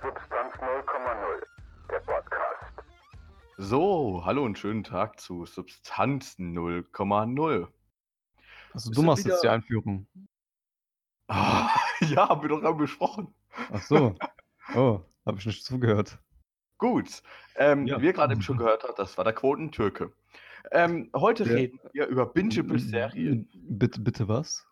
Substanz 0,0, der Podcast. So, hallo und schönen Tag zu Substanz 0,0. Also du machst wieder- jetzt die Einführung. Ah, ja, haben wir doch gerade besprochen. Ach so. Oh, habe ich nicht zugehört. Gut, ähm, Ja. wie ihr gerade eben schon gehört habt, das war der Quotentürke. Ähm, heute Ja. reden wir über bingeable Serien. Bitte, bitte was?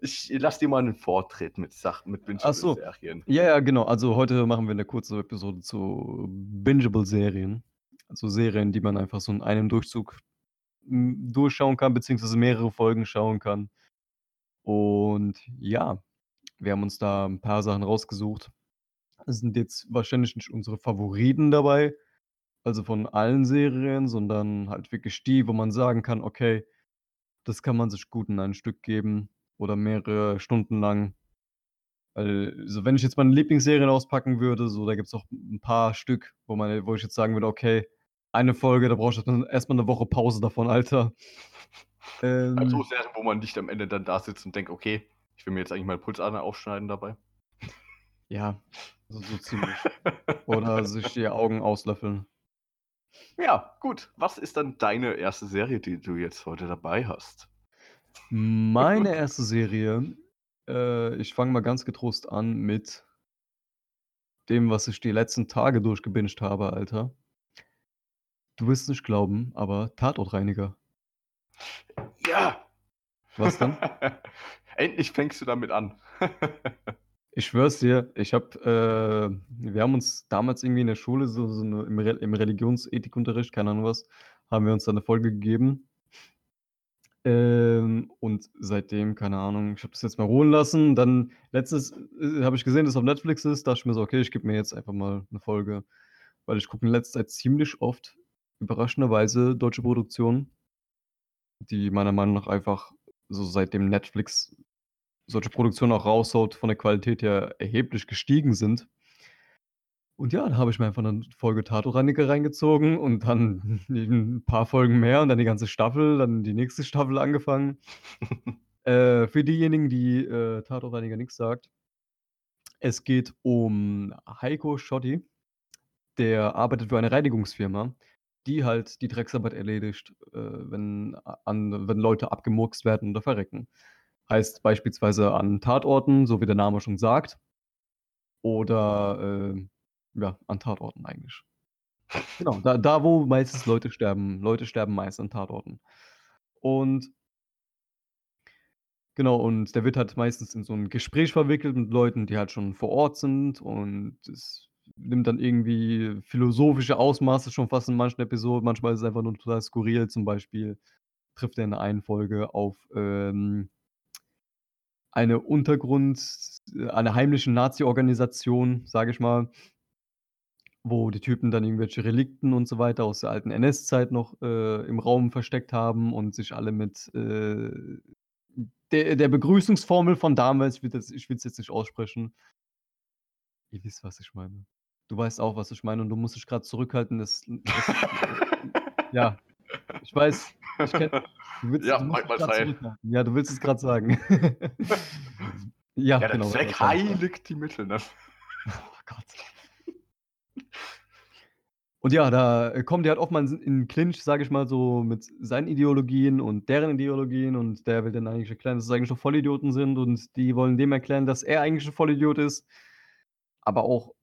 Ich lasse dir mal einen Vortritt mit Sachen, mit bingeable Ach so. Serien. Ja, ja, genau. Also heute machen wir eine kurze Episode zu bingeable Serien. Also Serien, die man einfach so in einem Durchzug durchschauen kann, beziehungsweise mehrere Folgen schauen kann. Und ja, wir haben uns da ein paar Sachen rausgesucht. Es sind jetzt wahrscheinlich nicht unsere Favoriten dabei, also von allen Serien, sondern halt wirklich die, wo man sagen kann, okay, das kann man sich gut in ein Stück geben oder mehrere Stunden lang. Weil, so wenn ich jetzt meine Lieblingsserien auspacken würde, so da gibt es auch ein paar Stück, wo man, wo ich jetzt sagen würde, okay, eine Folge, da brauchst du dann erstmal eine Woche Pause davon, Alter. Ähm, Also Serien, wo man nicht am Ende dann da sitzt und denkt, okay, ich will mir jetzt eigentlich mal Pulsader aufschneiden dabei. ja, so, so ziemlich. Oder sich die Augen auslöffeln. Ja, gut. Was ist dann deine erste Serie, die du jetzt heute dabei hast? Meine erste Serie, äh, ich fange mal ganz getrost an mit dem, was ich die letzten Tage durchgebinged habe, Alter. Du wirst nicht glauben, aber Tatortreiniger. Ja! Was denn? Endlich fängst du damit an. Ich schwör's dir, ich hab, äh, wir haben uns damals irgendwie in der Schule, so, so eine, im, Re im Religionsethikunterricht, keine Ahnung was, haben wir uns da eine Folge gegeben. Ähm, und seitdem, keine Ahnung, ich habe das jetzt mal ruhen lassen. Dann letztes äh, habe ich gesehen, dass es auf Netflix ist. Dachte ich mir so, okay, ich gebe mir jetzt einfach mal eine Folge. Weil ich gucke in letzter Zeit ziemlich oft, überraschenderweise, deutsche Produktionen, die meiner Meinung nach einfach so seitdem Netflix solche Produktionen auch raushaut, von der Qualität her erheblich gestiegen sind. Und ja, da habe ich mir einfach eine Folge Tatortreiniger reingezogen und dann ein paar Folgen mehr und dann die ganze Staffel, dann die nächste Staffel angefangen. äh, für diejenigen, die äh, Tatortreiniger nichts sagt, es geht um Heiko Schotti, der arbeitet für eine Reinigungsfirma, die halt die Drecksarbeit erledigt, äh, wenn, an, wenn Leute abgemurkst werden oder verrecken. Heißt beispielsweise an Tatorten, so wie der Name schon sagt. Oder äh, ja, an Tatorten eigentlich. Genau, da, da wo meistens Leute sterben. Leute sterben meist an Tatorten. Und genau, und der wird halt meistens in so ein Gespräch verwickelt mit Leuten, die halt schon vor Ort sind. Und es nimmt dann irgendwie philosophische Ausmaße schon fast in manchen Episoden. Manchmal ist es einfach nur total skurril. Zum Beispiel trifft er in der einen Folge auf ähm, eine Untergrund, äh, eine heimliche Nazi-Organisation, sage ich mal, wo die Typen dann irgendwelche Relikten und so weiter aus der alten NS-Zeit noch äh, im Raum versteckt haben und sich alle mit äh, der, der Begrüßungsformel von damals, ich will es jetzt nicht aussprechen. Ihr wisst, was ich meine. Du weißt auch, was ich meine und du musst dich gerade zurückhalten. Das, das, ja, ich weiß, ich kenn, du willst, Ja, du mag mal sein. Ja, du willst es gerade sagen. ja, Ja, der genau. Zweck heiligt die Mittel, ne? Oh Gott. Und ja, da äh, kommen die halt oft mal in in Clinch, sage ich mal so, mit seinen Ideologien und deren Ideologien und der will dann eigentlich erklären, dass es eigentlich nur Vollidioten sind und die wollen dem erklären, dass er eigentlich ein Vollidiot ist. Aber auch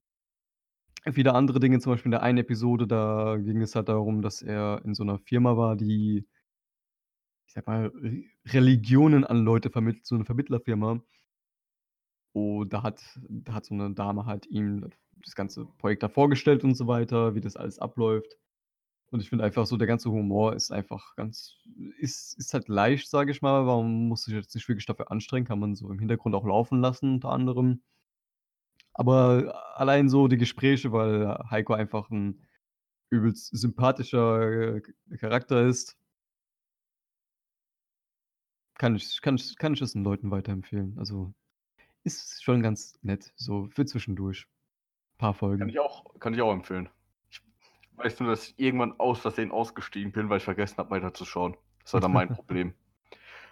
viele andere Dinge, zum Beispiel in der einen Episode, da ging es halt darum, dass er in so einer Firma war, die, ich sag mal, Re Religionen an Leute vermittelt, so eine Vermittlerfirma. Und da hat da hat so 'ne Dame halt ihm das ganze Projekt da vorgestellt und so weiter, wie das alles abläuft. Und ich finde einfach so, der ganze Humor ist einfach ganz ist ist halt leicht, sage ich mal. Man muss sich jetzt nicht wirklich dafür anstrengen, kann man so im Hintergrund auch laufen lassen unter anderem. Aber allein so die Gespräche, weil Heiko einfach 'n übelst sympathischer, äh, Charakter ist kann ich kann ich kann ich das den Leuten weiterempfehlen. Also, ist schon ganz nett, so für zwischendurch. Paar Kann Folgen. ich auch, kann ich auch empfehlen. Ich weiß nur, dass ich irgendwann aus Versehen ausgestiegen bin, weil ich vergessen habe, weiterzuschauen. Das war dann mein Problem.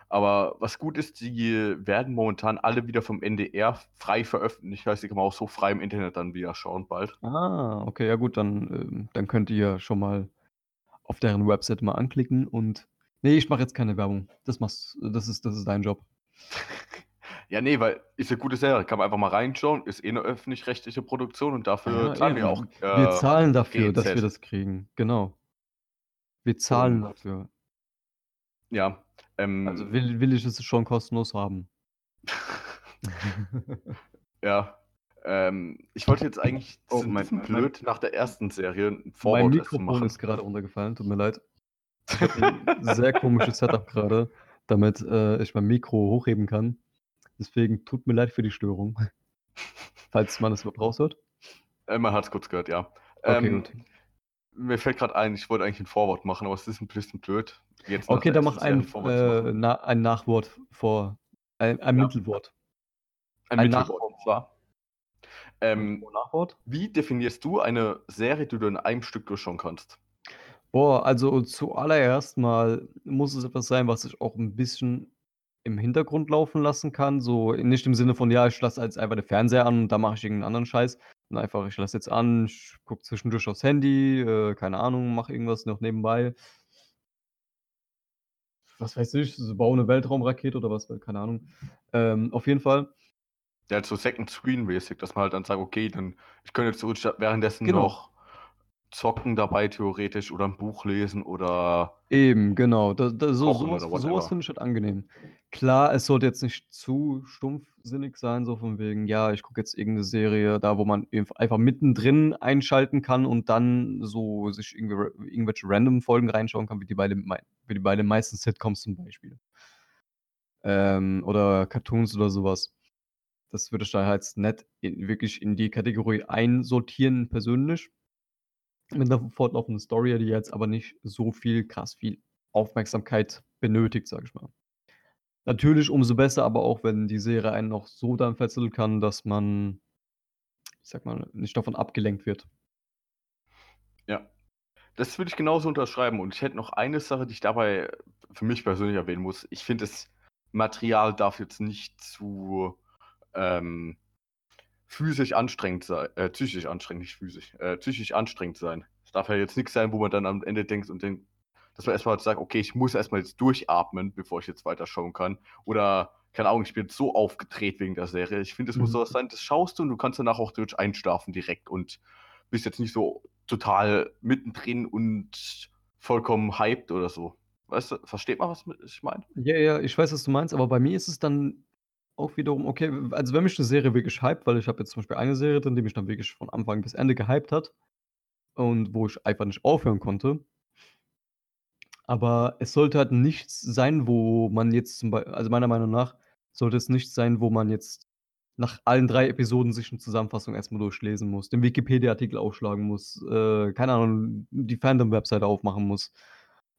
Aber was gut ist, die werden momentan alle wieder vom NDR frei veröffentlicht. Heißt, die kann man auch so frei im Internet dann wieder schauen bald. Ah, okay, ja gut, dann, ähm, dann könnt ihr schon mal auf deren Website mal anklicken und nee, ich mache jetzt keine Werbung. Das machst das ist das ist dein Job. Ja, nee, weil ist eine gute Serie. Kann man einfach mal reinschauen. Ist eh eine öffentlich-rechtliche Produktion und dafür Ja, zahlen wir eben. auch. Wir Äh, zahlen dafür, dass wir das kriegen. Genau. Wir zahlen Und dafür. ja, Also ähm, will, will ich es schon kostenlos haben. ja. Ähm, ich wollte jetzt eigentlich Oh, mein- mein- blöd nach der ersten Serie ein mein Vorwort zu Mikrofon machen. ist gerade runtergefallen, tut mir leid. Ich ein sehr komisches Setup gerade, damit äh, ich mein Mikro hochheben kann. Deswegen tut mir leid für die Störung. Falls man es raushört. Äh, man hat es kurz gehört, ja. Okay, Ähm, gut. mir fällt gerade ein, ich wollte eigentlich ein Vorwort machen, aber es ist ein bisschen blöd. Jetzt Okay, dann mach ein, äh, na, ein Nachwort vor. Ein, ein Ja. Mittelwort. Ein ein Mittelwort. Nachwort. Und zwar, ähm, Nachwort? wie definierst du eine Serie, die du in einem Stück durchschauen kannst? Boah, also zuallererst mal muss es etwas sein, was ich auch ein bisschen im Hintergrund laufen lassen kann. So nicht im Sinne von, ja, ich lasse jetzt einfach den Fernseher an und da mache ich irgendeinen anderen Scheiß. Und einfach, ich lasse jetzt an, ich gucke zwischendurch aufs Handy, äh, keine Ahnung, mache irgendwas noch nebenbei. Was weiß ich, so baue eine Weltraumrakete oder was, keine Ahnung. Ähm, auf jeden Fall. Halt so Second Screen mäßig, dass man halt dann sagt, okay, dann ich könnte jetzt so währenddessen Genau. noch zocken dabei theoretisch oder ein Buch lesen oder Eben, genau. Da, da, so, sowas, sowas finde ich halt angenehm. Klar, es sollte jetzt nicht zu stumpfsinnig sein, so von wegen, ja, ich gucke jetzt irgendeine Serie, da wo man einf- einfach mittendrin einschalten kann und dann so sich irgendwelche random Folgen reinschauen kann, wie die bei den, mei- wie die bei den meisten Sitcoms zum Beispiel. Ähm, oder Cartoons oder sowas. Das würde ich da jetzt nicht in, wirklich in die Kategorie einsortieren, persönlich mit einer fortlaufenden Story, die jetzt aber nicht so viel krass viel Aufmerksamkeit benötigt, sage ich mal. Natürlich umso besser, aber auch wenn die Serie einen noch so dann fesseln kann, dass man, ich sag mal, nicht davon abgelenkt wird. ja. Das würde ich genauso unterschreiben. Und ich hätte noch eine Sache, die ich dabei für mich persönlich erwähnen muss. Ich finde, das Material darf jetzt nicht zu ähm, physisch anstrengend sein, äh, psychisch anstrengend, nicht physisch, äh, psychisch anstrengend sein. Es darf ja jetzt nichts sein, wo man dann am Ende denkt und denkt, dass man erstmal sagt, okay, ich muss erstmal jetzt durchatmen, bevor ich jetzt weiterschauen kann. Oder, keine Ahnung, ich bin jetzt so aufgedreht wegen der Serie. Ich finde, es muss Mhm. sowas sein, das schaust du und du kannst danach auch durch einschlafen direkt und bist jetzt nicht so total mittendrin und vollkommen hyped oder so. Weißt du, versteht man, was ich meine? Ja, ja, ich weiß, was du meinst, aber bei mir ist es dann auch wiederum, okay, also wenn mich eine Serie wirklich hypt, weil ich habe jetzt zum Beispiel eine Serie drin, die mich dann wirklich von Anfang bis Ende gehypt hat und wo ich einfach nicht aufhören konnte. Aber es sollte halt nichts sein, wo man jetzt zum Beispiel, also meiner Meinung nach, sollte es nichts sein, wo man jetzt nach allen drei Episoden sich eine Zusammenfassung erstmal durchlesen muss, den Wikipedia-Artikel aufschlagen muss, äh, keine Ahnung, die Fandom-Webseite aufmachen muss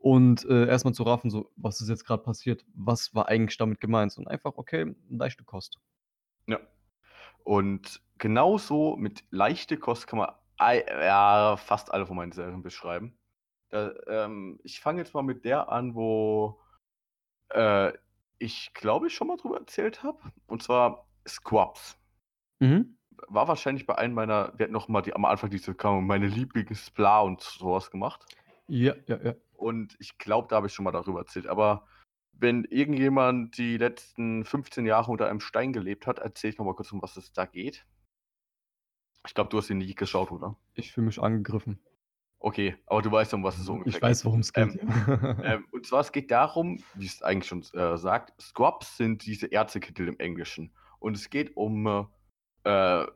und äh, erstmal zu raffen, so, was ist jetzt gerade passiert, was war eigentlich damit gemeint und einfach, okay, leichte Kost. Ja. Und genauso mit leichte Kost kann man ja, fast alle von meinen Serien beschreiben. Da, ähm, ich fange jetzt mal mit der an, wo äh, ich glaube ich schon mal drüber erzählt habe. Und zwar Squabs. Mhm. War wahrscheinlich bei einem meiner, wir hatten noch mal die, am Anfang diese Kammer, meine Lieblings-Bla und sowas gemacht. Ja, ja, ja. Und ich glaube, da habe ich schon mal darüber erzählt. Aber wenn irgendjemand die letzten 15 Jahre unter einem Stein gelebt hat, erzähle ich noch mal kurz, um was es da geht. Ich glaube, du hast ihn nie geschaut, oder? Ich fühle mich angegriffen. Okay, aber du weißt, um was es ungefähr Ich weiß, worum es geht. Ähm. Ähm, und zwar, es geht darum, wie es eigentlich schon äh, sagt, Squabs sind diese Ärztekittel im Englischen. Und es geht um äh,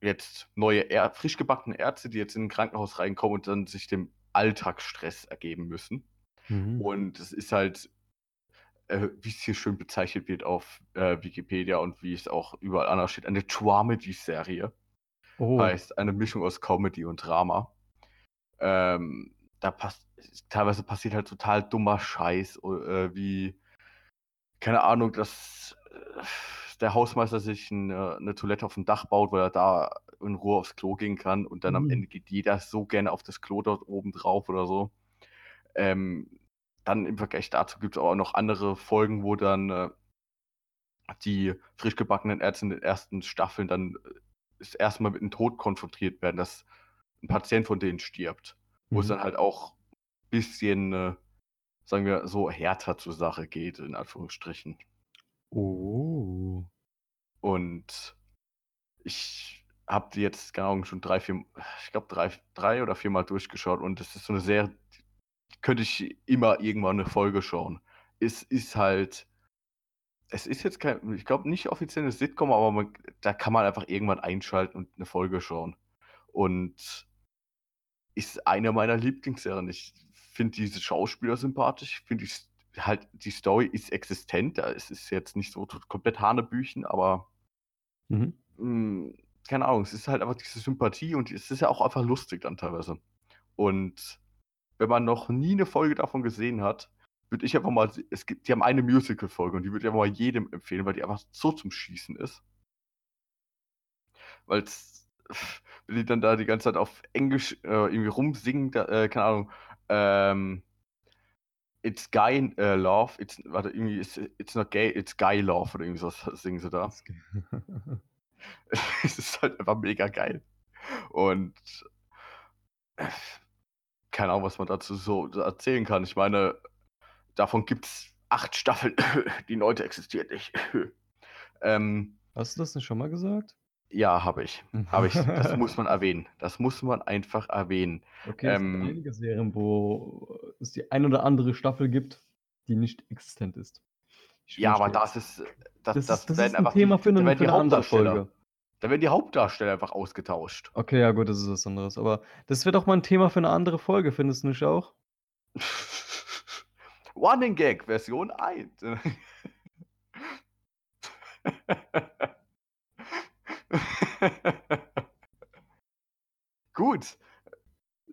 jetzt neue, frisch gebackene Ärzte, die jetzt in ein Krankenhaus reinkommen und dann sich dem Alltagsstress ergeben müssen. Mhm. Und es ist halt, äh, wie es hier schön bezeichnet wird auf äh, Wikipedia und wie es auch überall anders steht, eine Dramedy-Serie. Oh. Heißt eine Mischung aus Comedy und Drama. Ähm, da passt, teilweise passiert halt total dummer Scheiß, äh, wie, keine Ahnung, dass der Hausmeister sich ein, äh, eine Toilette auf dem Dach baut, weil er da in Ruhe aufs Klo gehen kann und dann am Mhm. Ende geht jeder so gerne auf das Klo dort oben drauf oder so. Ähm, dann im Vergleich dazu gibt es auch noch andere Folgen, wo dann äh, die frisch gebackenen Ärzte in den ersten Staffeln dann äh, das erste Mal mit dem Tod konfrontiert werden, dass ein Patient von denen stirbt. Wo es Mhm. dann halt auch ein bisschen, äh, sagen wir, so härter zur Sache geht, in Anführungsstrichen. Oh. Und ich habe jetzt, Ahnung, schon drei, vier, ich glaube drei, drei oder vier Mal durchgeschaut und das ist so eine die könnte ich immer irgendwann eine Folge schauen. Es ist halt, es ist jetzt kein, ich glaube nicht offiziell eine Sitcom, aber man, da kann man einfach irgendwann einschalten und eine Folge schauen. Und ist eine meiner Lieblingsserien. Ich finde diese Schauspieler sympathisch, ich finde die, halt, die Story ist existent, da ist es jetzt nicht so komplett Hanebüchen, aber Mhm. hm, keine Ahnung, es ist halt einfach diese Sympathie und es ist ja auch einfach lustig dann teilweise. Und wenn man noch nie eine Folge davon gesehen hat, würde ich einfach mal, es gibt, die haben eine Musical-Folge und die würde ich einfach mal jedem empfehlen, weil die einfach so zum Schießen ist. Weil es, wenn die dann da die ganze Zeit auf Englisch äh, irgendwie rumsingen, da, äh, keine Ahnung, ähm, It's Guy äh, Love, it's, warte, irgendwie, it's, it's not gay, it's Guy Love oder irgendwie so singen sie da. Es ist halt einfach mega geil. Und keine Ahnung, was man dazu so erzählen kann. Ich meine, davon gibt es acht Staffeln. Die neunte existiert nicht. ähm, Hast du das nicht schon mal gesagt? Ja, habe ich. Habe ich. Das muss man erwähnen. Das muss man einfach erwähnen. Okay, es Ähm, gibt einige Serien, wo es die ein oder andere Staffel gibt, die nicht existent ist. Ja, aber das ist, das, Das, das, ist, das ist ein Thema die, für eine, für eine andere Folge. da werden die Hauptdarsteller einfach ausgetauscht. Okay, ja gut, das ist was anderes. Aber das wird auch mal ein Thema für eine andere Folge, findest du nicht auch? Running Gag Version 1. Gut.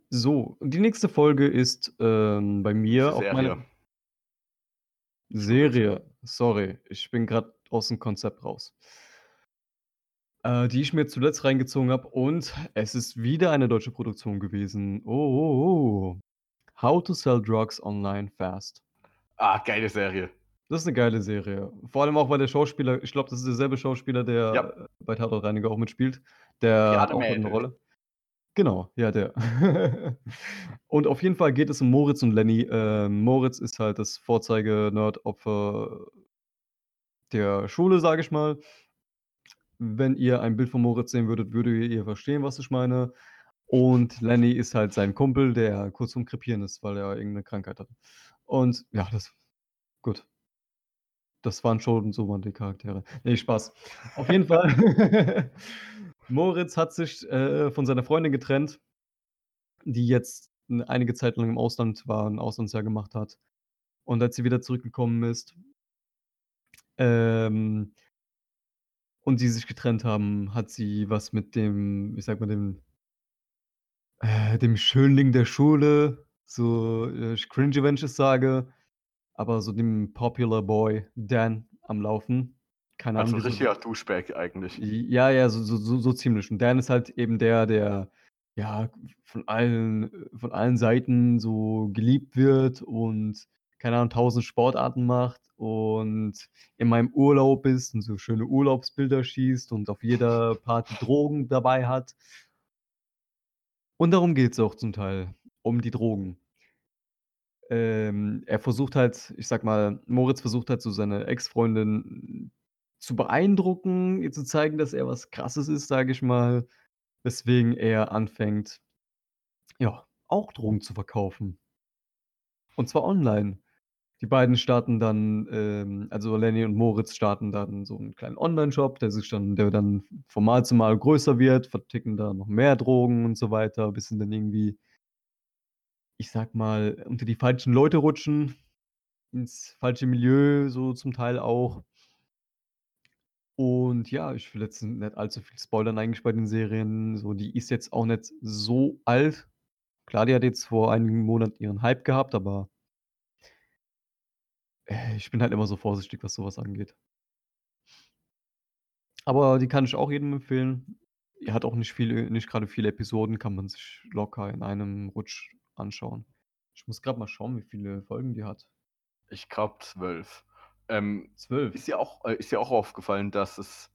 So, die nächste Folge ist ähm, bei mir auf meiner Serie. Serie. Sorry, ich bin gerade aus dem Konzept raus. Äh, die ich mir zuletzt reingezogen habe und es ist wieder eine deutsche Produktion gewesen. Oh, oh, oh. How to Sell Drugs Online Fast. Ah, geile Serie. Das ist eine geile Serie. Vor allem auch, weil der Schauspieler, ich glaube, das ist derselbe Schauspieler, der Ja. äh, bei Tatortreiniger auch mitspielt. Der hat auch eine. Rolle. Genau, ja, der. Und auf jeden Fall geht es um Moritz und Lenny. Ähm, Moritz ist halt das Vorzeige-Nerd-Opfer der Schule, sage ich mal. Wenn ihr ein Bild von Moritz sehen würdet, würdet ihr verstehen, was ich meine. Und Lenny ist halt sein Kumpel, der kurz vorm Krepieren ist, weil er irgendeine Krankheit hat. Und ja, das gut. Das waren schon so waren die Charaktere. Ne, Spaß. Auf jeden Fall, Moritz hat sich, äh, von seiner Freundin getrennt, die jetzt einige Zeit lang im Ausland war, 'n Auslandsjahr gemacht hat. Und als sie wieder zurückgekommen ist ähm und sie sich getrennt haben, hat sie was mit dem, ich sage mal, dem äh, dem Schönling der Schule, so, äh, ich es sage, aber so dem Popular Boy Dan am Laufen. Keine Also Ahnung, wieso richtiger Douchebag eigentlich. Ja, ja, so so so so ziemlich. Und Dan ist halt eben der, der, ja, von allen von allen Seiten so geliebt wird und, keine Ahnung, 1000 Sportarten macht und immer im Urlaub ist und so schöne Urlaubsbilder schießt und auf jeder Party Drogen dabei hat. Und darum geht's auch zum Teil, um die Drogen. Ähm, er versucht halt ich sage mal, Moritz versucht halt so seine Ex-Freundin zu beeindrucken, ihr zu zeigen, dass er was Krasses ist, sage ich mal, weswegen er anfängt ja, auch Drogen zu verkaufen. Und zwar online. Die beiden starten dann, ähm also Lenny und Moritz starten dann so 'n kleinen Onlineshop, der sich dann der dann von Mal zu Mal größer wird, verticken da noch mehr Drogen und so weiter, bis sie dann irgendwie ich sage mal, unter die falschen Leute rutschen, ins falsche Milieu, so zum Teil auch. Und ja, ich will jetzt nicht allzu viel spoilern eigentlich bei den Serien. So, die ist jetzt auch nicht so alt. Klar, die hat jetzt vor einigen Monaten ihren Hype gehabt, aber äh, ich bin halt immer so vorsichtig, was so was angeht. Aber die kann ich auch jedem empfehlen. Die hat auch nicht viele nicht grade viele Episoden, kann man sich locker in einem Rutsch anschauen. Ich muss gerade mal schauen, wie viele Folgen die hat. Ich glaube zwölf. Ähm, Zwölf. ist dir auch, äh, ist dir auch aufgefallen, dass es,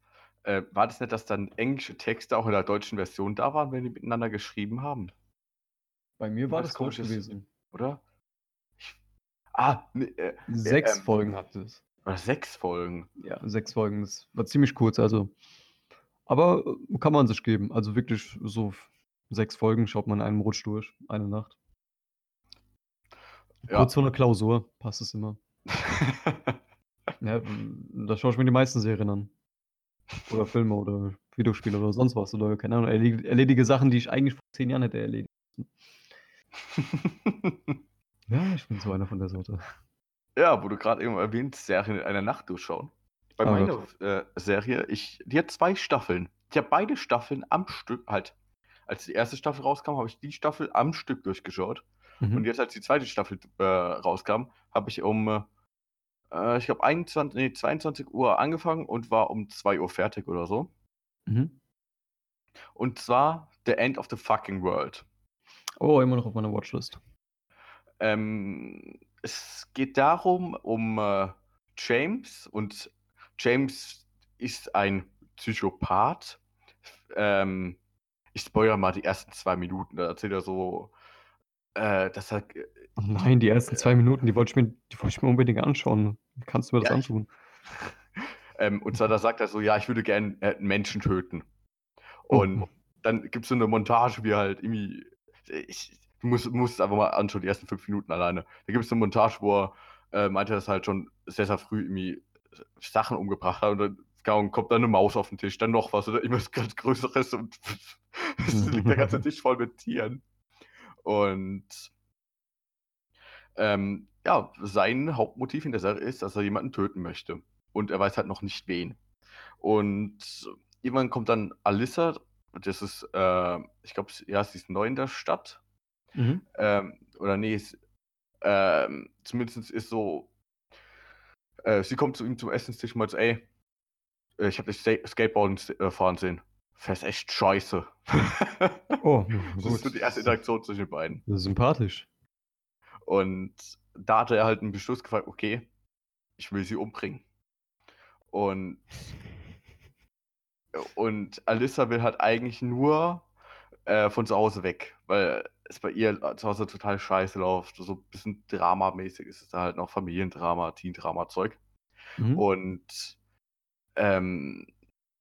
äh, war das nicht, dass dann englische Texte auch in der deutschen Version da waren, wenn die miteinander geschrieben haben, Bei mir war das Deutsch komisch gewesen. oder? Ich, ah, ne, äh, Sechs ähm, Folgen hat es. oder sechs Folgen. Ja, sechs Folgen. Das war ziemlich kurz, also. Aber äh, kann man sich geben. Also wirklich so sechs Folgen schaut man in einem Rutsch durch. Eine Nacht. Ja. Kurz vor einer Klausur passt es immer. Ja, da schaue ich mir die meisten Serien an. Oder Filme oder Videospiele oder sonst was. Oder keine Ahnung, erledige, erledige Sachen, die ich eigentlich vor zehn Jahren hätte erledigt. Ja, ich bin so einer von der Sorte. ja, wo du gerade eben erwähnt, Serien in einer Nacht durchschauen. Bei Oh meiner äh, Serie, ich, die hat zwei Staffeln. Ich habe beide Staffeln am Stück, halt, als die erste Staffel rauskam, habe ich die Staffel am Stück durchgeschaut. Und Mhm. jetzt, als die zweite Staffel äh, rauskam, habe ich um, äh, ich glaube, 21, nee, 22 Uhr angefangen und war um 2 Uhr fertig oder so. Mhm. Und zwar The End of the Fucking World. Oh, immer noch auf meiner Watchlist. Ähm, es geht darum, um äh, James und James ist ein Psychopath. Ähm, ich spoilere mal die ersten zwei Minuten, da erzählt er so, äh, dass er, Oh nein, die ersten zwei Minuten, die wollte ich mir, die wollte ich mir unbedingt anschauen. Kannst du mir das Ja, antun? ähm, und zwar da sagt er so, ja, ich würde gerne äh, einen Menschen töten. Und Oh. dann gibt es so eine Montage, wie halt irgendwie, ich, du musst, musst es einfach mal anschauen, die ersten fünf Minuten alleine. Da gibt es eine Montage, wo er äh, meinte, dass halt schon sehr, sehr früh irgendwie Sachen umgebracht hat und dann kommt dann eine Maus auf den Tisch, dann noch was oder immer was ganz Größeres und es liegt der ganze Tisch voll mit Tieren. Und ähm, ja, sein Hauptmotiv in der Serie ist, dass er jemanden töten möchte. Und er weiß halt noch nicht wen. Und irgendwann kommt dann Alyssa, das ist, äh, ich glaube, ja, sie ist neu in der Stadt. Mhm. Ähm, oder nee, es, ähm, zumindest ist so, äh, sie kommt zu ihm zum Essenstisch und meint so, ey, äh, ich habe dich Skateboarden äh, fahren sehen. Fährst echt scheiße. Oh, das gut. ist so die erste Interaktion zwischen den beiden. Sympathisch. Und da hat er halt einen Beschluss gefragt, okay, ich will sie umbringen. Und, und Alyssa will halt eigentlich nur äh, von zu Hause weg, weil es bei ihr zu Hause total scheiße läuft. So ein bisschen dramamäßig ist es da halt noch Familiendrama, Teen-Drama-Zeug. Mhm. Und ähm,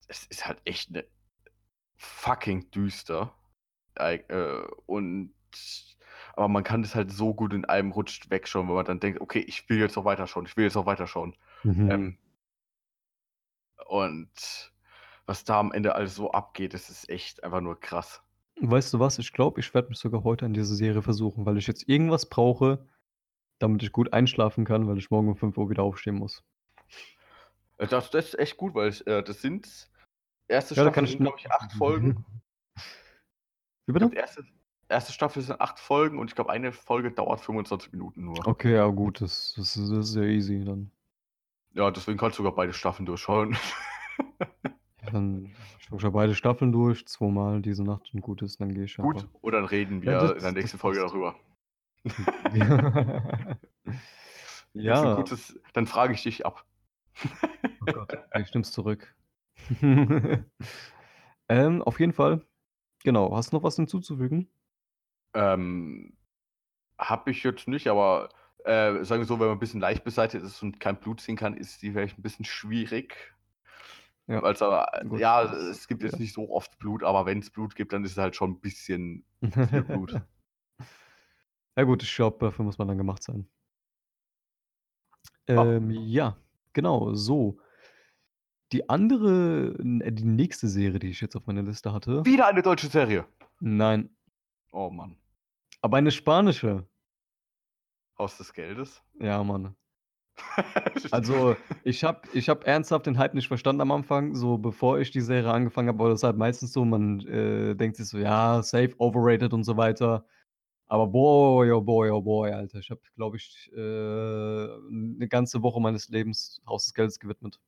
es ist halt echt ne fucking düster. Äh, und aber man kann das halt so gut in einem Rutsch wegschauen, wenn man dann denkt, okay, ich will jetzt noch weiterschauen, ich will jetzt noch weiterschauen. Mhm. Ähm, und was da am Ende alles so abgeht, das ist echt einfach nur krass. Weißt du was? Ich glaube, ich werde mich sogar heute an diese Serie versuchen, weil ich jetzt irgendwas brauche, damit ich gut einschlafen kann, weil ich morgen um 5 Uhr wieder aufstehen muss. Äh, Das, das ist echt gut, weil ich, äh, das sind erste Ja, Staffel sind, glaube ich, acht Folgen. Wie bitte? glaub, erste, erste Staffel sind acht Folgen und ich glaube, eine Folge dauert 25 Minuten nur. Okay, ja gut, das, das, ist, das ist ja easy dann. Ja, deswegen kannst du sogar beide Staffeln durchschauen. Ja, dann schaue ich ja beide Staffeln durch, zweimal diese Nacht und gut ist, dann gehe ich Gut, einfach. und dann reden wir Ja, das- in der nächsten Folge darüber. ja. Gutes, dann frage ich dich ab. Oh Gott, ich stimm's zurück. ähm, auf jeden Fall. Genau. Hast du noch was hinzuzufügen? Ähm, hab ich jetzt nicht, aber äh, sagen wir so, wenn man ein bisschen leicht beseitigt ist und kein Blut sehen kann, ist die vielleicht ein bisschen schwierig. Ja. Äh, Gut, ja, es gibt jetzt ja. nicht so oft Blut, aber wenn es Blut gibt, dann ist es halt schon ein bisschen viel Blut. ja gut, ich glaube, dafür muss man dann gemacht sein. Ja. Ähm, ja, genau, so. Die andere, äh, die nächste Serie, die ich jetzt auf meiner Liste hatte. Wieder eine deutsche Serie. Nein, Oh Mann. aber eine spanische. Haus des Geldes. Ja, Mann. Also, ich habe ich hab ernsthaft den Hype nicht verstanden am Anfang, so bevor ich die Serie angefangen habe, aber das ist halt meistens so, man äh, denkt sich so, ja, safe, overrated und so weiter. Aber boy, oh boy, oh boy, Alter, ich habe, glaube ich, äh, eine ganze Woche meines Lebens Haus des Geldes gewidmet,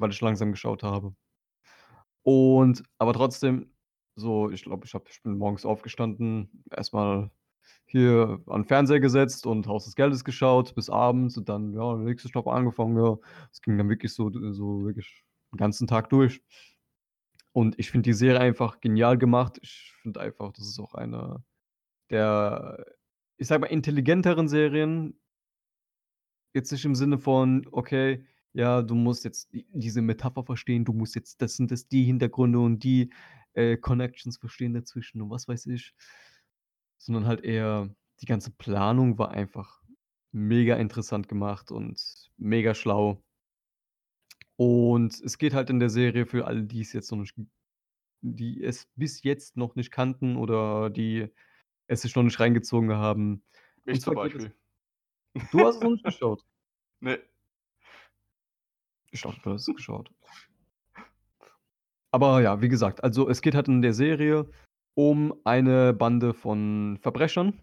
weil ich langsam geschaut habe. Und, aber trotzdem, so, ich glaube, ich, ich bin morgens aufgestanden, erstmal hier an den Fernseher gesetzt und Haus des Geldes geschaut bis abends und dann, ja, der nächste Stopp angefangen, ja. Es ging dann wirklich so so wirklich den ganzen Tag durch. Und ich finde die Serie einfach genial gemacht. Ich finde einfach, das ist auch eine der, ich sage mal, intelligenteren Serien. Jetzt nicht im Sinne von, okay, ja, du musst jetzt die diese Metapher verstehen, du musst jetzt das sind das die Hintergründe und die, äh, Connections verstehen dazwischen und was weiß ich. Sondern halt eher die ganze Planung war einfach mega interessant gemacht und mega schlau. Und es geht halt in der Serie für alle, die es jetzt noch nicht die es bis jetzt noch nicht kannten oder die es sich noch nicht reingezogen haben. Ich Und zum zwar geht es Beispiel. Du hast es noch nicht geschaut? Ne. Ich dachte, du hast es geschaut. Aber ja, wie gesagt, also es geht halt in der Serie um eine Bande von Verbrechern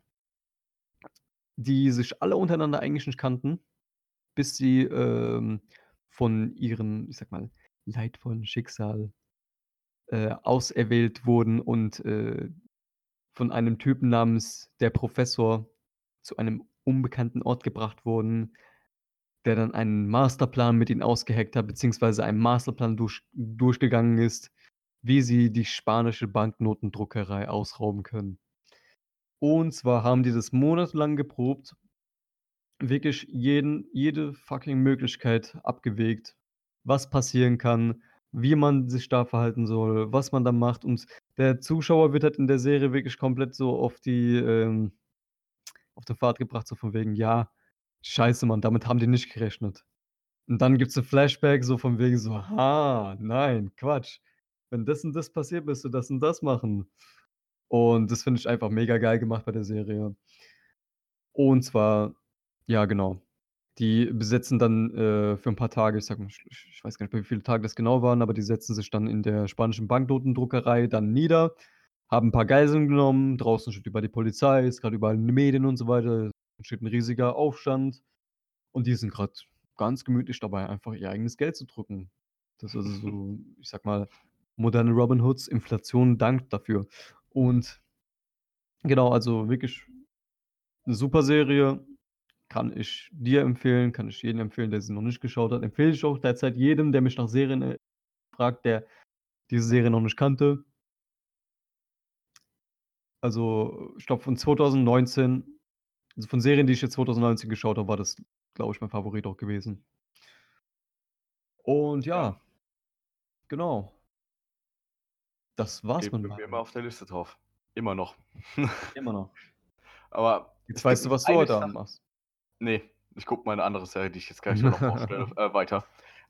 die sich alle untereinander eigentlich nicht kannten, bis sie, ähm, von ihrem, ich sage mal, leidvollen Schicksal, äh, auserwählt wurden und, äh, von einem Typen namens der Professor zu einem unbekannten Ort gebracht wurden, der dann einen Masterplan mit ihnen ausgeheckt hat, beziehungsweise einen Masterplan durch durchgegangen ist, wie sie die spanische Banknotendruckerei ausrauben können. Und zwar haben die das monatelang geprobt, wirklich jeden jede fucking Möglichkeit abgewägt, was passieren kann, wie man sich da verhalten soll, was man da macht. Und der Zuschauer wird halt in der Serie wirklich komplett so auf die, ähm auf die Fahrt gebracht, so von wegen: „Ja, scheiße, Mann, damit haben die nicht gerechnet.“ Und dann gibt's 'n Flashback so von wegen so: „Ah, nein, Quatsch. Wenn das und das passiert, wirst du das und das machen.“ Und das finde ich einfach mega geil gemacht bei der Serie. Und zwar ja, genau. Die besetzen dann, äh, für 'n paar Tage, ich sage mal, ich weiß gar nicht wie viele Tage das genau waren, aber die setzen sich dann in der spanischen Banknotendruckerei dann nieder, haben 'n paar Geiseln genommen. Draußen steht überall die Polizei, ist grad überall in den Medien und so weiter. Entsteht 'n riesiger Aufstand. Und die sind grad ganz gemütlich dabei, einfach ihr eigenes Geld zu drucken. Das ist also so, ich sage mal, moderne Robin Hoods, Inflation dankt dafür. Und genau, also wirklich 'ne super Serie, kann ich dir empfehlen, kann ich jedem empfehlen, der sie noch nicht geschaut hat. Empfehle ich auch derzeit jedem, der mich nach Serien, äh, fragt, der diese Serie noch nicht kannte. Also, ich glaube von 2019 also von Serien, die ich jetzt 2019 geschaut habe, war das, glaube ich, mein Favorit auch gewesen. Und Ja. Genau. Das war's mit mir immer auf der Liste drauf. Immer noch. Immer noch. Aber Jetzt weißt du, was du eine heute Sache Abend machst. Ne, ich gucke mal 'ne andere Serie, die ich jetzt gleich noch vorstelle, äh, weiter.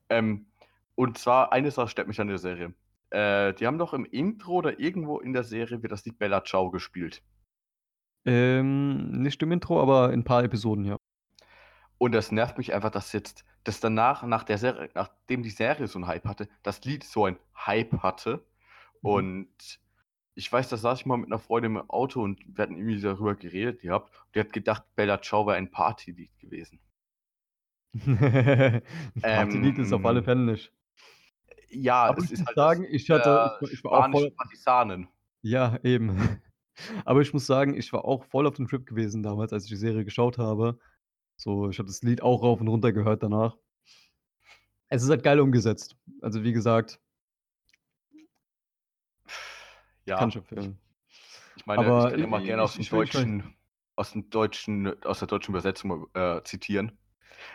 Ähm, und zwar eine Sache stört mich an der Serie. Äh, die haben doch im Intro oder irgendwo in der Serie wird das Lied Bella Ciao gespielt. Ähm, nicht im Intro, aber in 'n paar Episoden, ja. Und das nervt mich einfach, dass jetzt dass danach nach der Serie nachdem die Serie so 'n Hype hatte, das Lied so ein Hype hatte. Mhm. Und ich weiß, da saß ich mal mit 'ner Freundin im Auto und wir hatten irgendwie darüber geredet gehabt. Die hat gedacht, Bella Ciao wäre ein Partylied gewesen. Partylied ist auf alle Ähm Fälle nicht. Ja, Aber es ich ist muss halt sagen, ich hatte ich war ich war auch voll Partisanen. Ja, eben. Aber ich muss sagen, ich war auch voll auf dem Trip gewesen damals, als ich die Serie geschaut habe. So, ich habe das Lied auch rauf und runter gehört danach. Es ist halt geil umgesetzt. Also, wie gesagt kann ich Ja, ich empfehlen. ich meine, ich Aber kann i immer gerne i aus ich dem ich ich Deutschen aus dem Deutschen aus der deutschen Übersetzung, äh, zitieren.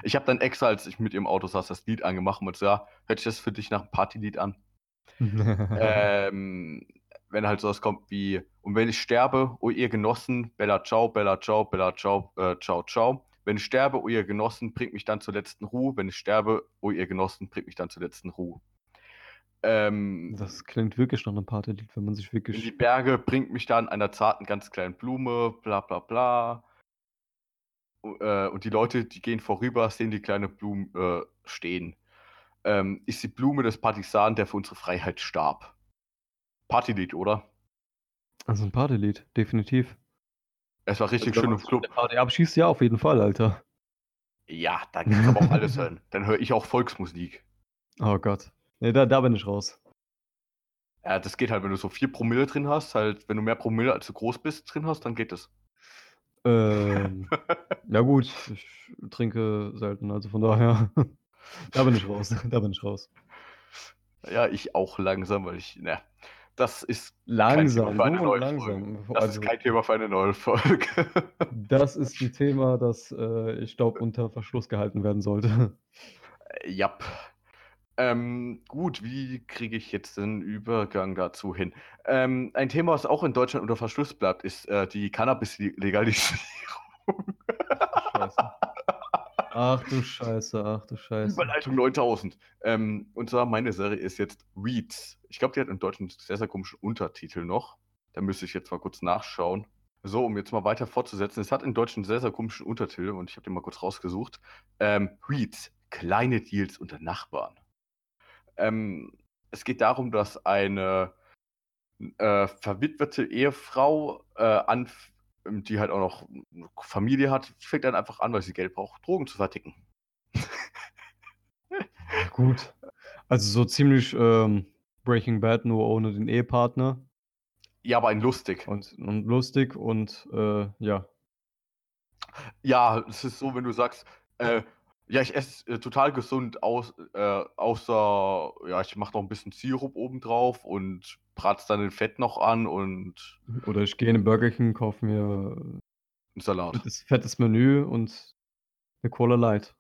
Ich habe dann extra, als ich mit ihr im Auto saß, das Lied angemacht und so: „Ja, hört sich das für dich nach 'm Partylied an?“ Ähm, wenn halt so was kommt wie: „Und wenn ich sterbe, oh ihr Genossen, Bella Ciao, Bella Ciao, Bella Ciao, äh, Ciao, Ciao. Wenn ich sterbe, oh ihr Genossen, bringt mich dann zur letzten Ruhe. Wenn ich sterbe, oh ihr Genossen, bringt mich dann zur letzten Ruhe.“ Ähm Das klingt wirklich nach 'nem Partylied, wenn man sich „In die wirklich Berge bringt mich dann einer zarten, ganz kleinen Blume, bla bla bla.“ U äh, und die Leute, die gehen vorüber, sehen die kleine Blume, äh, stehen. Ähm, ist die Blume des Partisanen, der für unsere Freiheit starb. Partylied, oder? Also 'n Partylied, definitiv. Es war Also, richtig wenn schön man im Club. Party abschießt, ja, auf jeden Fall, Alter. Ja, dann kannst du aber auch alles hören. Dann höre ich auch Volksmusik. Oh Gott. Ne, da da bin ich raus. Ja, das geht halt, wenn du so 4 Promille drin hast halt wenn du mehr Promille, als du groß bist, drin hast, dann geht das. Ähm, ja gut, ich trinke selten, also von daher, da bin ich raus, da bin ich raus. Ja, ich auch langsam, weil ich, ne, das ist kein Langsam, Thema du neue langsam. Das Also ist kein Thema für eine neue Folge. das ist ein Thema, das, äh, ich glaube, unter Verschluss gehalten werden sollte. Äh, Jap. Ähm, gut, wie kriege ich jetzt den Übergang dazu hin? Ähm, ein Thema, was auch in Deutschland unter Verschluss bleibt, ist äh, die Cannabis-Legalisierung. Scheiße. Ach du Scheiße, ach du Scheiße. Überleitung 9000. Ähm, und zwar meine Serie ist jetzt Weeds. Ich glaube, die hat in Deutschland einen sehr, sehr komischen Untertitel noch. Da müsste ich jetzt mal kurz nachschauen. So, um jetzt mal weiter fortzusetzen. Es hat in Deutschland einen sehr, sehr komischen Untertitel und ich habe den mal kurz rausgesucht. Ähm, Weeds, kleine Deals unter Nachbarn. Ähm, es geht darum, dass eine äh, verwitwete Ehefrau, äh, anf- die halt auch noch eine Familie hat, fängt dann einfach an, weil sie Geld braucht, Drogen zu verticken. Gut. Also so ziemlich ähm, Breaking Bad, nur ohne den Ehepartner Ja, aber ein lustig. und, und lustig und äh, ja. Ja, es ist so, wenn du sagst, äh, ja, ich esse äh, total gesund aus, äh, außer, ja, ich mache noch ein bisschen Sirup obendrauf und brat's dann in Fett noch an und Oder ich gehe in den Burger King, kaufe mir einen Salat. das fettes Menü und eine Cola Light.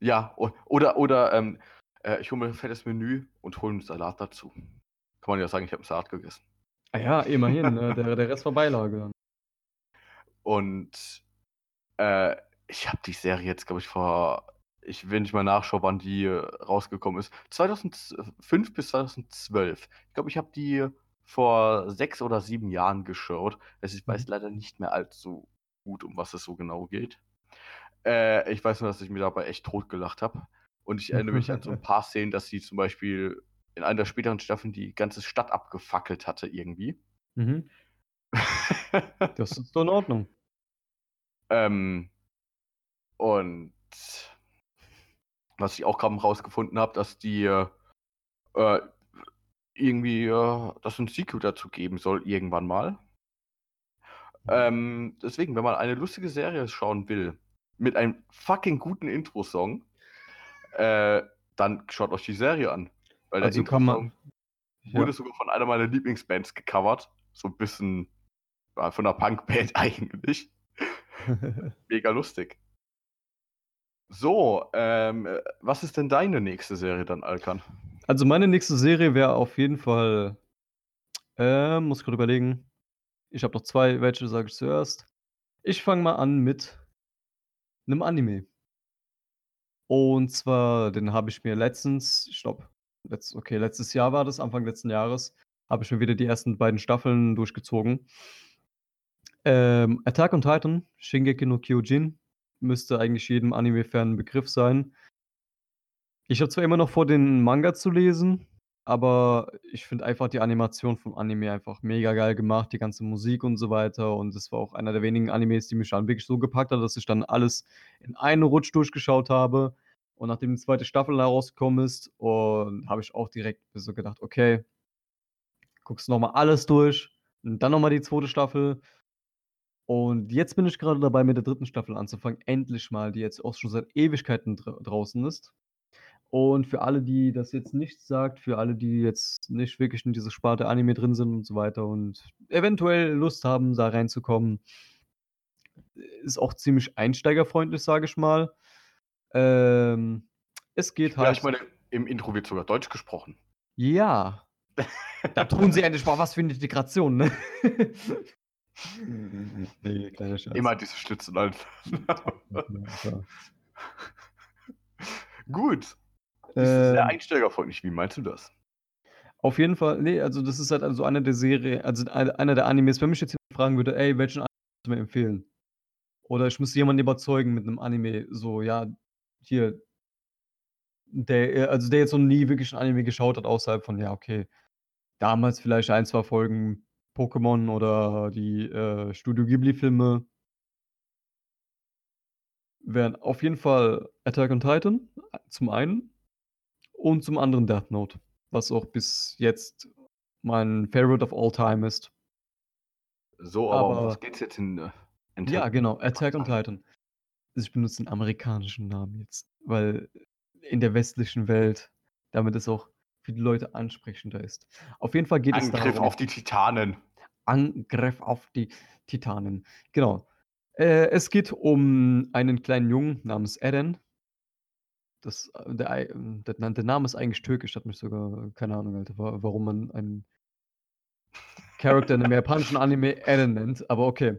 Ja, oder, oder ähm, äh, ich hole mir ein fettes Menü und hole einen Salat dazu. Kann man ja sagen, ich habe einen Salat gegessen. Ah ja, immerhin, ne? der, der Rest war Beilage. Und äh, ich habe die Serie jetzt, glaube ich, vor, ich will nicht mal nachschauen, wann die äh, rausgekommen ist. 2005 bis 2012. Ich glaube, ich habe die vor sechs oder sieben Jahren geschaut. Also ich weiß Mhm. leider nicht mehr allzu gut, um was es so genau geht. Äh, ich weiß nur, dass ich mir dabei echt totgelacht habe. Und ich erinnere mich an so ein paar Szenen, dass sie zum Beispiel in einer der späteren Staffeln die ganze Stadt abgefackelt hatte irgendwie. Mhm. Das ist doch in Ordnung. Ähm, und was ich auch gerade rausgefunden habe, dass die äh, äh, irgendwie, äh, dass ein Sequel dazu geben soll, irgendwann mal. Ähm, deswegen, wenn man eine lustige Serie schauen will, mit einem fucking guten Intro-Song, äh, dann schaut euch die Serie an. Weil der Also kann man. Ja. wurde sogar von einer meiner Lieblingsbands gecovert. So ein bisschen ja, von einer Punkband eigentlich. Mega lustig. So, ähm, äh, was ist denn deine nächste Serie dann, Alkan? Also meine nächste Serie wäre auf jeden Fall, äh, muss gerade überlegen. Ich habe noch zwei, welche sage ich zuerst. Ich fange mal an mit einem Anime. Und zwar, den habe ich mir letztens, glaube, letzt, okay, letztes Jahr war das, Anfang letzten Jahres, habe ich mir wieder die ersten beiden Staffeln durchgezogen. Ähm, Attack on Titan, Shingeki no Kyojin, müsste eigentlich jedem Anime-Fan ein Begriff sein. Ich habe zwar immer noch vor, den Manga zu lesen, aber ich finde einfach die Animation vom Anime einfach mega geil gemacht, die ganze Musik und so weiter. Und das war auch einer der wenigen Animes, die mich dann wirklich so gepackt hat, dass ich dann alles in einen Rutsch durchgeschaut habe. Und nachdem die zweite Staffel herausgekommen ist, habe ich auch direkt so gedacht, okay, guckst nochmal alles durch, und dann nochmal die zweite Staffel. Und jetzt bin ich gerade dabei, mit der dritten Staffel anzufangen, endlich mal, die jetzt auch schon seit Ewigkeiten dra draußen ist. Und für alle, die das jetzt nicht sagt, für alle, die jetzt nicht wirklich in dieser Sparte Anime drin sind und so weiter und eventuell Lust haben, da reinzukommen, ist auch ziemlich einsteigerfreundlich, sage ich mal. Ähm, es geht Ja, halt. ich meine, im Intro wird sogar Deutsch gesprochen. Ja. Da tun sie endlich mal was für eine Integration, ne? nee, kleiner Scherz. Immer diese. Ja. Gut. Das ist sehr einsteigerfreundlich. Wie meinst du das? Auf jeden Fall, nee, also das ist halt also einer der Serie, also ein- einer der Animes, wenn mich jetzt jemand fragen würde, ey, welchen Anime würdest du mir empfehlen? Oder ich müsste jemanden überzeugen mit einem Anime, so, ja, hier, der, äh, also der jetzt noch nie wirklich ein Anime geschaut hat, außerhalb von, ja, okay, damals vielleicht ein, zwei Folgen Pokémon oder die äh, Studio Ghibli-Filme, wären auf jeden Fall Attack on Titan, zum einen, und zum anderen Death Note, was auch bis jetzt mein Favorite of all time ist. So, aber, um Aber- was geht's jetzt in äh, Ja, genau, Attack on Titan. Also, ich benutze den amerikanischen Namen jetzt, weil in der westlichen Welt damit es auch für die Leute ansprechender ist. Auf jeden Fall geht es Angriff darum auf die Titanen. Angriff auf die Titanen. Genau. Äh, es geht um einen kleinen Jungen namens Eren. Das, äh, der, ähm, der, der Name ist eigentlich türkisch, hat mich sogar, keine Ahnung, Alter, wa- warum man einen Charakter in einem japanischen Anime Eren nennt, aber okay.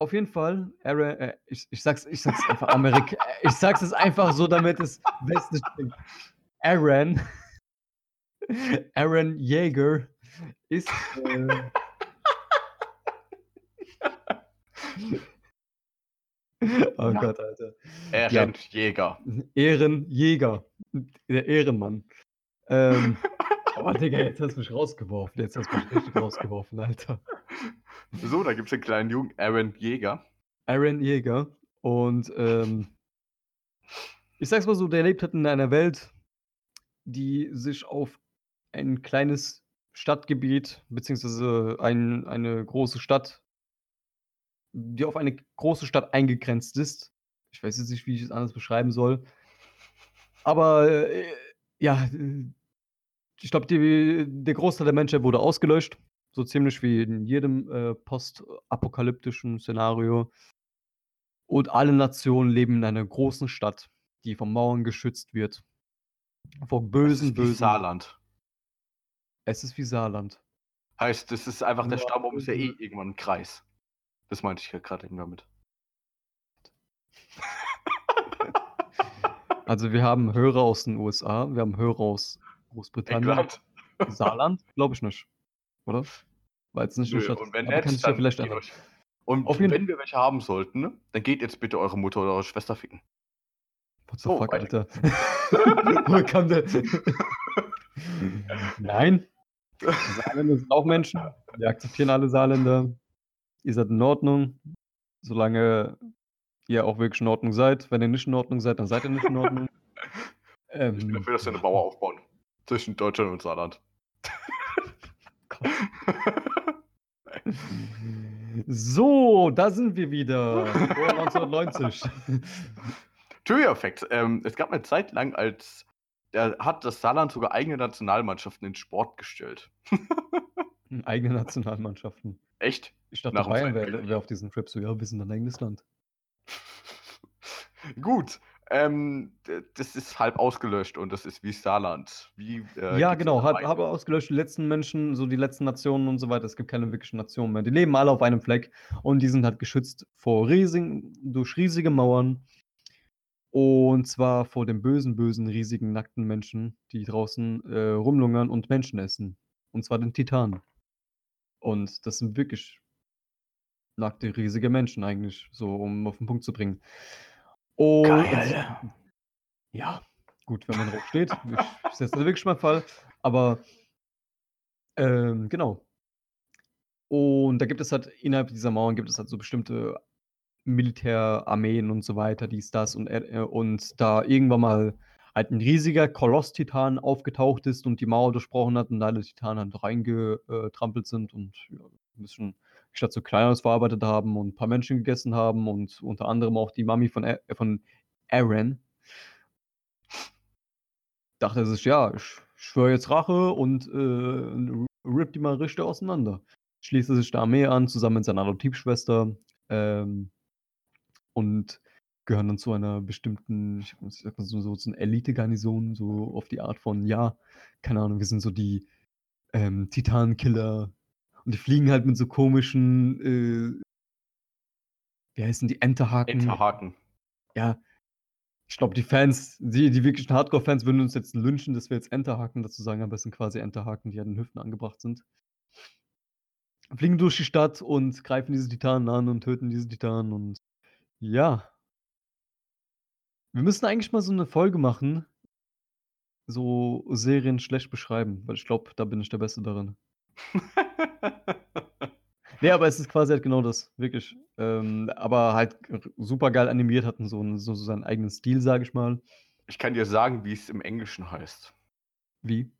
Auf jeden Fall, Eren, äh, ich, ich sag's, ich sag's einfach Amerika, ich sag's es einfach so, damit es westlich klingt. Eren, Eren Jäger ist äh, Oh Ja. Gott, Alter. Er Ja. Ehrenjäger. Der Ehrenmann. Ähm, oh, Digga, jetzt hast du mich rausgeworfen. Jetzt hast du mich richtig rausgeworfen, Alter. So, da gibt es einen kleinen Jungen, Aaron Jäger. Aaron Jäger. Und ähm, ich sag's mal so, der lebt halt in einer Welt, die sich auf ein kleines Stadtgebiet, beziehungsweise ein, eine große Stadt, die auf eine große Stadt eingegrenzt ist. Ich weiß jetzt nicht, wie ich es anders beschreiben soll. Aber äh, ja, ich glaube, der Großteil der Menschheit wurde ausgelöscht. So ziemlich wie in jedem äh, postapokalyptischen Szenario. Und alle Nationen leben in einer großen Stadt, die von Mauern geschützt wird. Vor Das bösen, ist wie bösen. Saarland. Es ist wie Saarland. Heißt, das ist einfach der Stammbaum, ist ja eh irgendwann ein Kreis. Das meinte ich ja gerade eben damit. Also wir haben Hörer aus den USA, wir haben Hörer aus Großbritannien. England. Saarland? Glaube ich nicht. Oder? Weil es nicht Nö, Stadt und wenn kann nicht, ja dann vielleicht euch. Und Auf jeden- wenn wir welche haben sollten, ne, dann geht jetzt bitte eure Mutter oder eure Schwester ficken. What the So, fuck. Alter? Woher kam der? Nein. Saarländer sind auch Menschen. Wir akzeptieren alle Saarländer. Ihr seid in Ordnung. Solange ihr auch wirklich in Ordnung seid. Wenn ihr nicht in Ordnung seid, dann seid ihr nicht in Ordnung. Ich bin Ähm, dafür, dass wir eine Mauer aufbauen. Zwischen Deutschland und Saarland. So, da sind wir wieder. Vor 1990. Trivia-Fact. Ähm, es gab eine Zeit lang, als der hat das Saarland sogar eigene Nationalmannschaften in Sport gestellt. Eigene Nationalmannschaften. Echt? Ich dachte, Nach Bayern wäre wär auf diesem Trip so, ja, wir sind ein eigenes Land. Gut. Ähm, das ist halb ausgelöscht und das ist wie Saarland. Wie, äh, ja, genau, eine- hab ausgelöscht, die letzten Menschen, so die letzten Nationen und so weiter. Es gibt keine wirklichen Nationen mehr. Die leben alle auf einem Fleck und die sind halt geschützt vor riesigen, durch riesige Mauern. Und zwar vor den bösen, bösen, riesigen, nackten Menschen, die draußen äh, rumlungern und Menschen essen. Und zwar den Titanen. Und das sind wirklich nackte, riesige Menschen eigentlich, so um auf den Punkt zu bringen. Und Geil. ja, gut, wenn man drauf steht. Ich, ist jetzt wirklich mein Fall. Aber ähm, genau. Und da gibt es halt, innerhalb dieser Mauern gibt es halt so bestimmte Militärarmeen und so weiter, dies, das und, äh, und da irgendwann mal halt ein riesiger Koloss-Titan aufgetaucht ist und die Mauer durchbrochen hat und alle Titanen halt reingetrampelt sind und ja, ein bisschen statt so Kleines verarbeitet haben und ein paar Menschen gegessen haben und unter anderem auch die Mami von, Ä- äh, von Aaron. Dachte er sich, ja, ich schwöre jetzt Rache und äh, rip die mal richtig auseinander. Schließt er sich der Armee an, zusammen mit seiner Adoptivschwester ähm, und gehören dann zu einer bestimmten, ich sag mal so, so, so eine Elite-Garnison, so auf die Art von, ja, keine Ahnung, wir sind so die ähm, Titankiller und die fliegen halt mit so komischen, äh, wie heißen die, Enterhaken? Enterhaken. Ja, ich glaube, die Fans, die, die wirklichen Hardcore-Fans würden uns jetzt lynchen, dass wir jetzt Enterhaken dazu sagen, aber es sind quasi Enterhaken, die an den Hüften angebracht sind. Fliegen durch die Stadt und greifen diese Titanen an und töten diese Titanen und ja. Wir müssen eigentlich mal so eine Folge machen, so Serien schlecht beschreiben, weil ich glaube, da bin ich der Beste darin. Nee, aber es ist quasi halt genau das, wirklich. Ähm, aber halt super geil animiert, hatten so, einen- so, so seinen eigenen Stil, sage ich mal. ich kann dir sagen, wie es im Englischen heißt. Wie?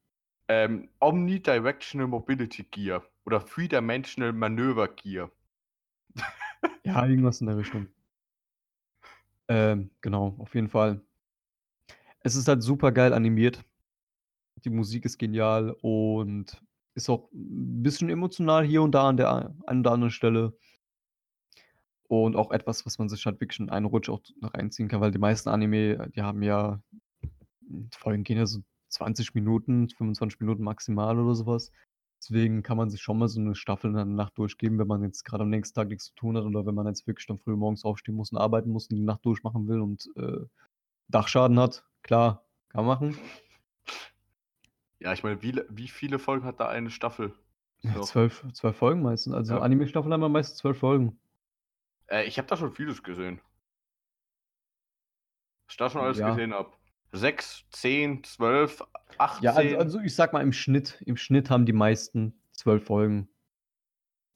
Ähm, Omnidirectional Mobility Gear oder Three-Dimensional Maneuver Gear. Ja, irgendwas in der Richtung. Ähm, genau, auf jeden Fall. Es ist halt super geil animiert. Die Musik ist genial und ist auch 'n bisschen emotional hier und da an der einen oder anderen Stelle. Und auch etwas, was man sich halt wirklich in einen Rutsch auch reinziehen kann, weil die meisten Anime, die haben ja hm, die Folgen gehen ja so 20 Minuten, 25 Minuten maximal oder so was. Deswegen kann man sich schon mal so 'ne Staffel in der Nacht durchgeben, wenn man jetzt grade am nächsten Tag nix zu tun hat oder wenn man jetzt wirklich dann früh morgens aufstehen muss und arbeiten muss und die Nacht durchmachen will und, äh, Dachschaden hat. Klar, kann man machen. Ja, ich meine, wie wie viele Folgen hat da eine Staffel? Ja, So. 12 12 Folgen meistens. Also, Ja. Anime-Staffeln haben ja meistens 12 Folgen. Äh, ich habe da schon vieles gesehen. Was ich da schon alles Ja. gesehen habe. 6, 10, 12, 18. Ja, also also, ich sage mal im Schnitt im Schnitt haben die meisten 12 Folgen.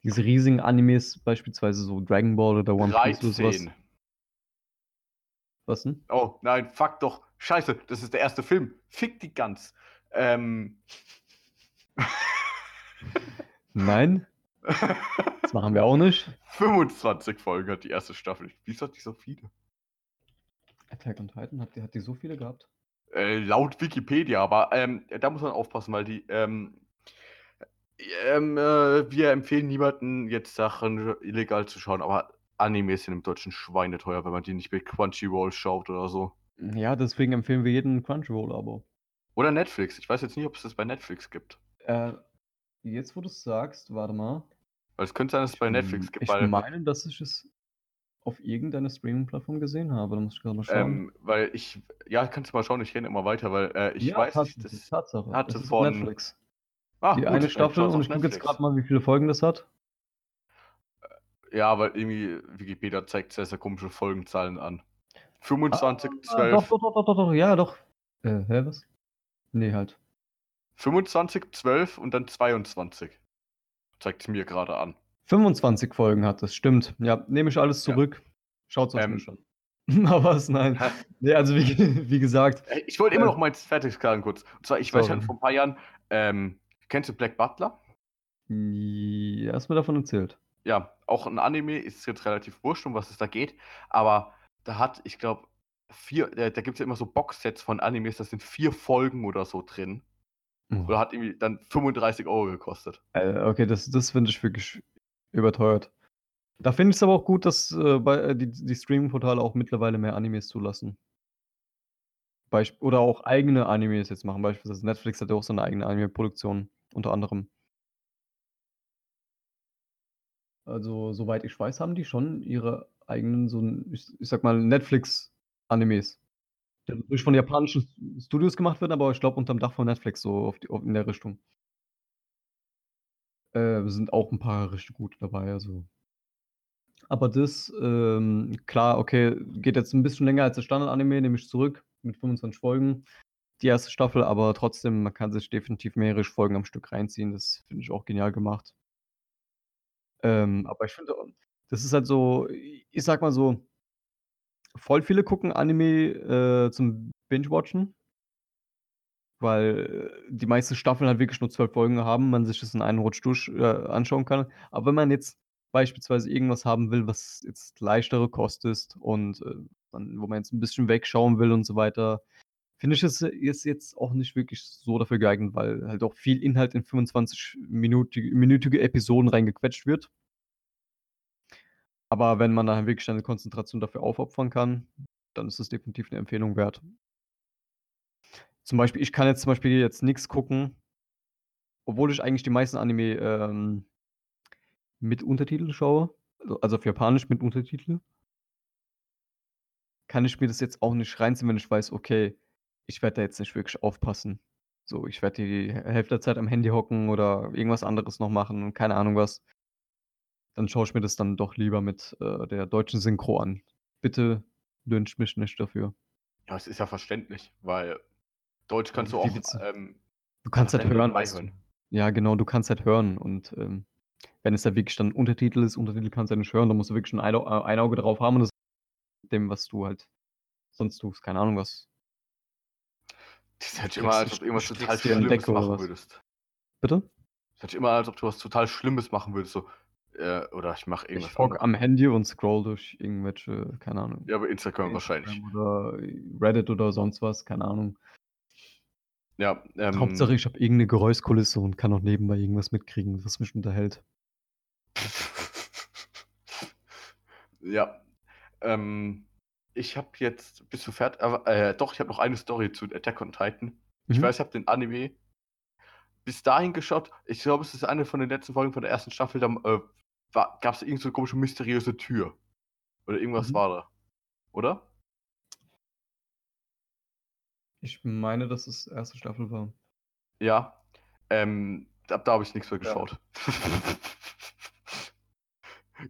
Diese riesigen Animes, beispielsweise so Dragon Ball oder One Piece oder so was. 13. Was denn? Oh, nein, fuck doch. Scheiße, das ist der erste Film. Fick die Gans. Ähm. Nein, das machen wir auch nicht. 25 Folgen hat die erste Staffel. Wieso hat die so viele? Attack on Titan, hat die hat die so viele gehabt? Äh, laut Wikipedia, aber ähm, da muss man aufpassen, weil die, ähm, ähm, äh, wir empfehlen niemanden, jetzt Sachen illegal zu schauen, aber Animes sind im Deutschen schweineteuer, wenn man die nicht mit Crunchyroll schaut oder so. Ja, deswegen empfehlen wir jedem 'n Crunchyroll-Abo. Oder Netflix. Ich weiß jetzt nicht, ob es das bei Netflix gibt. Äh, jetzt, wo du's sagst, warte mal. Weil es könnte sein, dass es bei Netflix gibt, ich meine, dass ich es auf irgendeiner Streaming-Plattform gesehen habe. Da muss ich grad mal schauen. ähm, weil ich ja, kannst du mal schauen, ich renne immer weiter, weil, äh, ich Ja, weiß nicht, das Tatsache. hatte Es auf von Netflix. Ah, Die gut, eine Staffel und ich gucke jetzt grad mal, wie viele Folgen das hat. Ja, weil irgendwie Wikipedia zeigt sehr, sehr komische Folgenzahlen an. 25, Ah, 12 doch, doch, doch, doch, doch, doch, ja, doch. Äh, hä, was? Ne, halt. 25, 12 und dann 22. Zeigt's mir gerade an. 25 Folgen hat es, stimmt. Ja, nehme ich alles Ja. zurück. Schaut's euch Ähm. an. Na was? Nein. Hä? Ne, also wie wie gesagt Äh, ich wollte immer Äh. noch meins fertig sagen kurz. Und zwar, ich weiß Sorry. schon vor ein paar Jahren, ähm, kennst du Black Butler? Ja, hast mir davon erzählt. Ja, auch ein Anime, ist jetzt relativ wurscht, um was es da geht, aber da hat, ich glaube, 4 äh, da gibt's ja immer so Boxsets von Animes, da sind 4 Folgen oder so drin. Oh. Oder hat irgendwie dann 35 € gekostet. Äh, okay, das das finde ich wirklich überteuert. Da finde ich's aber auch gut, dass, äh, bei äh, die die Streaming-Portale auch mittlerweile mehr Animes zulassen. Beisp oder auch eigene Animes jetzt machen. Beispielsweise Netflix hat ja auch so 'ne eigene Anime-Produktion, unter anderem. Also, soweit ich weiß, haben die schon ihre eigenen so ich ich sage mal, Netflix-Animes. Die natürlich von japanischen Studios gemacht werden, aber ich glaube unterm Dach von Netflix so auf die auf in der Richtung. Äh, sind auch 'n paar richtig gute dabei, also aber das, ähm, klar, okay, geht jetzt 'n bisschen länger als der Standard-Anime, nehme ich zurück, mit 25 Folgen, die erste Staffel, aber trotzdem, man kann sich definitiv mehrere Folgen am Stück reinziehen. Das finde ich auch genial gemacht. Ähm, aber ich finde, das ist halt so ich sage mal so voll viele gucken Anime, äh, zum Binge-Watchen weil die meisten Staffeln halt wirklich nur 12 Folgen haben, man sich das in einem Rutsch durch äh, anschauen kann. Aber wenn man jetzt beispielsweise irgendwas haben will, was jetzt leichtere Kost ist und, äh, dann wo man jetzt 'n bisschen wegschauen will und so weiter, finde ich, es ist jetzt auch nicht wirklich so dafür geeignet, weil halt auch viel Inhalt in 25 Minuti minütige Episoden reingequetscht wird. Aber wenn man da wirklich seine Konzentration dafür aufopfern kann, dann ist es definitiv 'ne Empfehlung wert. Zum Beispiel, ich kann jetzt zum Beispiel jetzt nix gucken obwohl ich eigentlich die meisten Anime, ähm, mit Untertiteln schaue, also also auf Japanisch mit Untertitel kann ich mir das jetzt auch nicht reinziehen, wenn ich weiß, okay, ich werde da jetzt nicht wirklich aufpassen. So, ich werde die Hä Hälfte der Zeit am Handy hocken oder irgendwas anderes noch machen und keine Ahnung was. Dann schaue ich mir das dann doch lieber mit, äh, der deutschen Synchro an. Bitte lyncht mich nicht dafür. Ja, es ist ja verständlich, weil Deutsch kannst du auch, ähm, Du kannst halt hören, hören. Ja, genau, du kannst halt hören und, ähm, wenn es da wirklich dann Untertitel ist Untertitel kannst du ja nicht hören, da musst du wirklich schon ein äh, ein Auge drauf haben und das dem, was du halt sonst tust, keine Ahnung was. Das hört sich immer, als ob du irgendwas total Schlimmes machen würdest. Bitte? Das hört sich immer, als ob du was total Schlimmes machen würdest, so, Äh, oder ich mache Ich irgendwas hocke anderes. am Handy und scroll durch irgendwelche, keine Ahnung, Ja, aber Instagram wahrscheinlich. Instagram oder Reddit oder sonst was, keine Ahnung. Ja, ähm, Hauptsache, ich habe irgendeine Geräuschkulisse und kann auch nebenbei irgendwas mitkriegen, was mich unterhält. ja. Ähm, ich habe jetzt, bist du fertig? Äh, doch, ich habe noch eine Story zu Attack on Titan. Ich Mhm. weiß, ich habe den Anime bis dahin geschaut. Ich glaube, es ist eine von den letzten Folgen von der ersten Staffel. Da äh, gab es irgend so komische, mysteriöse Tür. Oder irgendwas Mhm. war da. Oder? Ich meine, dass es erste Staffel war. Ja. Ähm, ab da habe ich nichts mehr Ja. geschaut.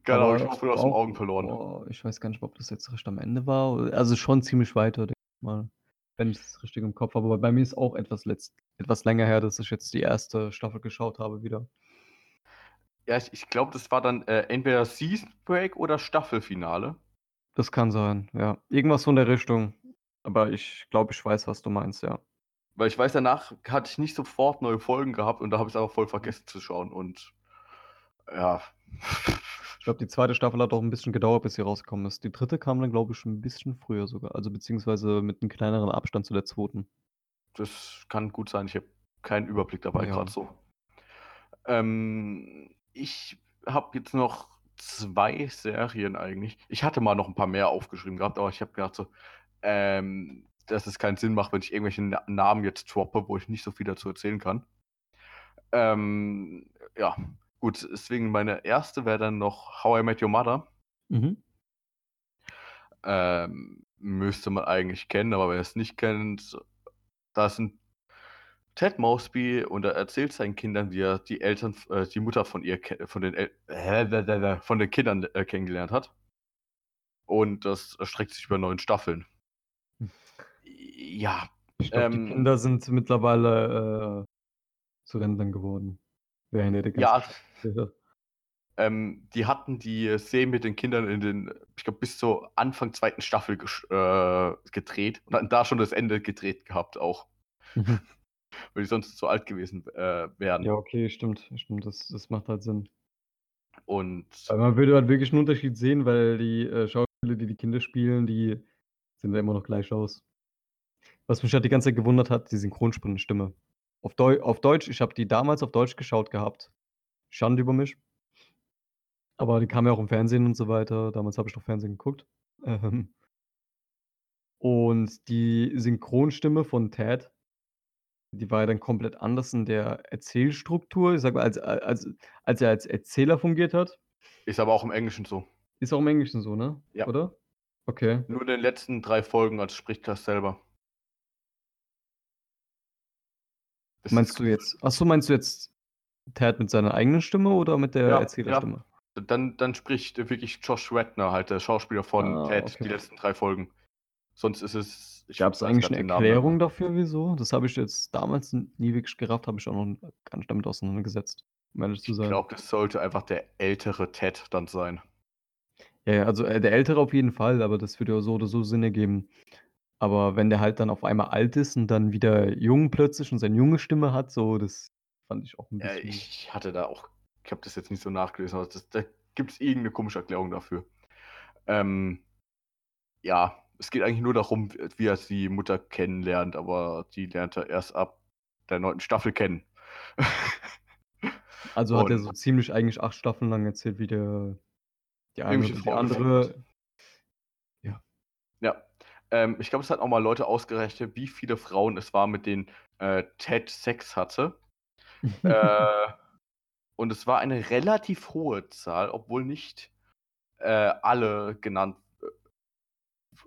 genau, ich Aber habe aus den auch- Augen verloren. Boah, ich weiß gar nicht, ob das jetzt recht am Ende war. Also schon ziemlich weiter, denke ich mal. Wenn ich es richtig im Kopf habe. Aber bei mir ist auch etwas, letzt, etwas länger her, dass ich jetzt die erste Staffel geschaut habe wieder. Ja, ich, ich glaube, das war dann äh, entweder Season Break oder Staffelfinale. Das kann sein, ja. Irgendwas von der Richtung. Aber ich glaube, ich weiß, was du meinst, ja. Weil ich weiß, danach hatte ich nicht sofort neue Folgen gehabt und da habe ich es aber voll vergessen zu schauen. Und ja. Ich glaube, die zweite Staffel hat auch ein bisschen gedauert, bis sie rausgekommen ist. Die dritte kam dann, glaube ich, schon ein bisschen früher sogar. Also beziehungsweise mit einem kleineren Abstand zu der zweiten. Das kann gut sein. Ich habe keinen Überblick dabei Ja. gerade so. Ähm, ich habe jetzt noch zwei Serien eigentlich. Ich hatte mal noch ein paar mehr aufgeschrieben gehabt, aber ich habe gedacht so, ähm, dass es keinen Sinn macht, wenn ich irgendwelche Na Namen jetzt droppe, wo ich nicht so viel dazu erzählen kann. Ähm, ja, gut. Deswegen meine erste wäre dann noch How I Met Your Mother. Mhm. Ähm, müsste man eigentlich kennen, aber wer es nicht kennt, da ist ein Ted Mosby und er erzählt seinen Kindern, wie er die Eltern, äh, die Mutter von ihr, von den, El äh, von den Kindern äh, kennengelernt hat. Und das erstreckt sich über neun Staffeln. Ja, Ich glaube, Ähm, die Kinder sind mittlerweile äh, zu Rentnern geworden. Während er die ganze ja, ähm, die hatten die Szene mit den Kindern in den, ich glaube, bis zur Anfang zweiten Staffel äh, gedreht und hatten da schon das Ende gedreht gehabt auch, Mhm. weil die sonst zu alt gewesen äh, wären. Ja, okay, stimmt. Stimmt, das, das macht halt Sinn. Und Aber man würde halt wirklich einen Unterschied sehen, weil die äh, Schauspieler, die die Kinder spielen, die sehen ja immer noch gleich aus. Was mich halt die ganze Zeit gewundert hat, die Synchronstimme. Auf, Deu auf Deutsch, ich habe die damals auf Deutsch geschaut gehabt. Schande über mich. Aber die kam ja auch im Fernsehen und so weiter. Damals habe ich noch Fernsehen geguckt. Ähm, und die Synchronstimme von Ted, die war ja dann komplett anders in der Erzählstruktur. Ich sag mal, als, als, als er als Erzähler fungiert hat. ist aber auch im Englischen so. Ist auch im Englischen so, ne? Ja. Oder? Okay. Nur in den letzten drei Folgen als spricht das selber. Das Meinst du jetzt? Achso, meinst du jetzt Ted mit seiner eigenen Stimme oder mit der Ja, Erzählerstimme? Dann, dann spricht wirklich Josh Redner, halt der Schauspieler von Ah, Ted, okay. die letzten drei Folgen. Sonst ist es. ich Gab es eigentlich eine den Namen. Erklärung dafür, wieso? Das habe ich jetzt damals nie wirklich gerafft, habe ich auch noch gar nicht damit auseinandergesetzt, um ehrlich zu Ich sein. glaube, das sollte einfach der ältere Ted dann sein. Ja, ja, also äh, der Ältere auf jeden Fall, aber das würde ja so oder so Sinn ergeben. Aber wenn der halt dann auf einmal alt ist und dann wieder jung plötzlich und seine junge Stimme hat, so, das fand ich auch ein Ja, bisschen. ich hatte da auch, ich habe das jetzt nicht so nachgelesen, aber das, da gibt es irgendeine komische Erklärung dafür. Ähm, ja, es geht eigentlich nur darum, wie er die Mutter kennenlernt, aber die lernt er erst ab der neunten Staffel kennen. Also hat er und- so ziemlich eigentlich acht Staffeln lang erzählt, wie der die eine oder die Frau andere. gefunden Ja. Ähm, ich glaube, es hat auch mal Leute ausgerechnet, wie viele Frauen es war, mit denen äh, Ted Sex hatte. äh, und es war eine relativ hohe Zahl, obwohl nicht äh, alle genannt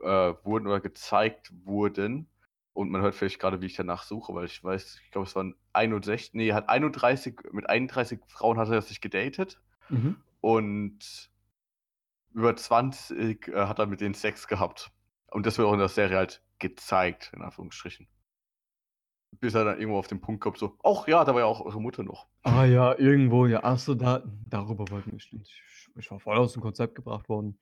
äh, wurden oder gezeigt wurden. Und man hört vielleicht gerade, wie ich danach suche, weil ich weiß, ich glaube, es waren 61, nee, hat 31, mit 31 Frauen hat er sich gedatet Mhm. und über 20 äh, hat er mit denen Sex gehabt. Und das wird auch in der Serie halt gezeigt, in Anführungsstrichen. Bis er dann irgendwo auf den Punkt kommt, so, ach ja, da war ja auch eure Mutter noch. Ah ja, irgendwo, ja. Achso, da, darüber wollten wir. Ich, ich war voll aus dem Konzept gebracht worden.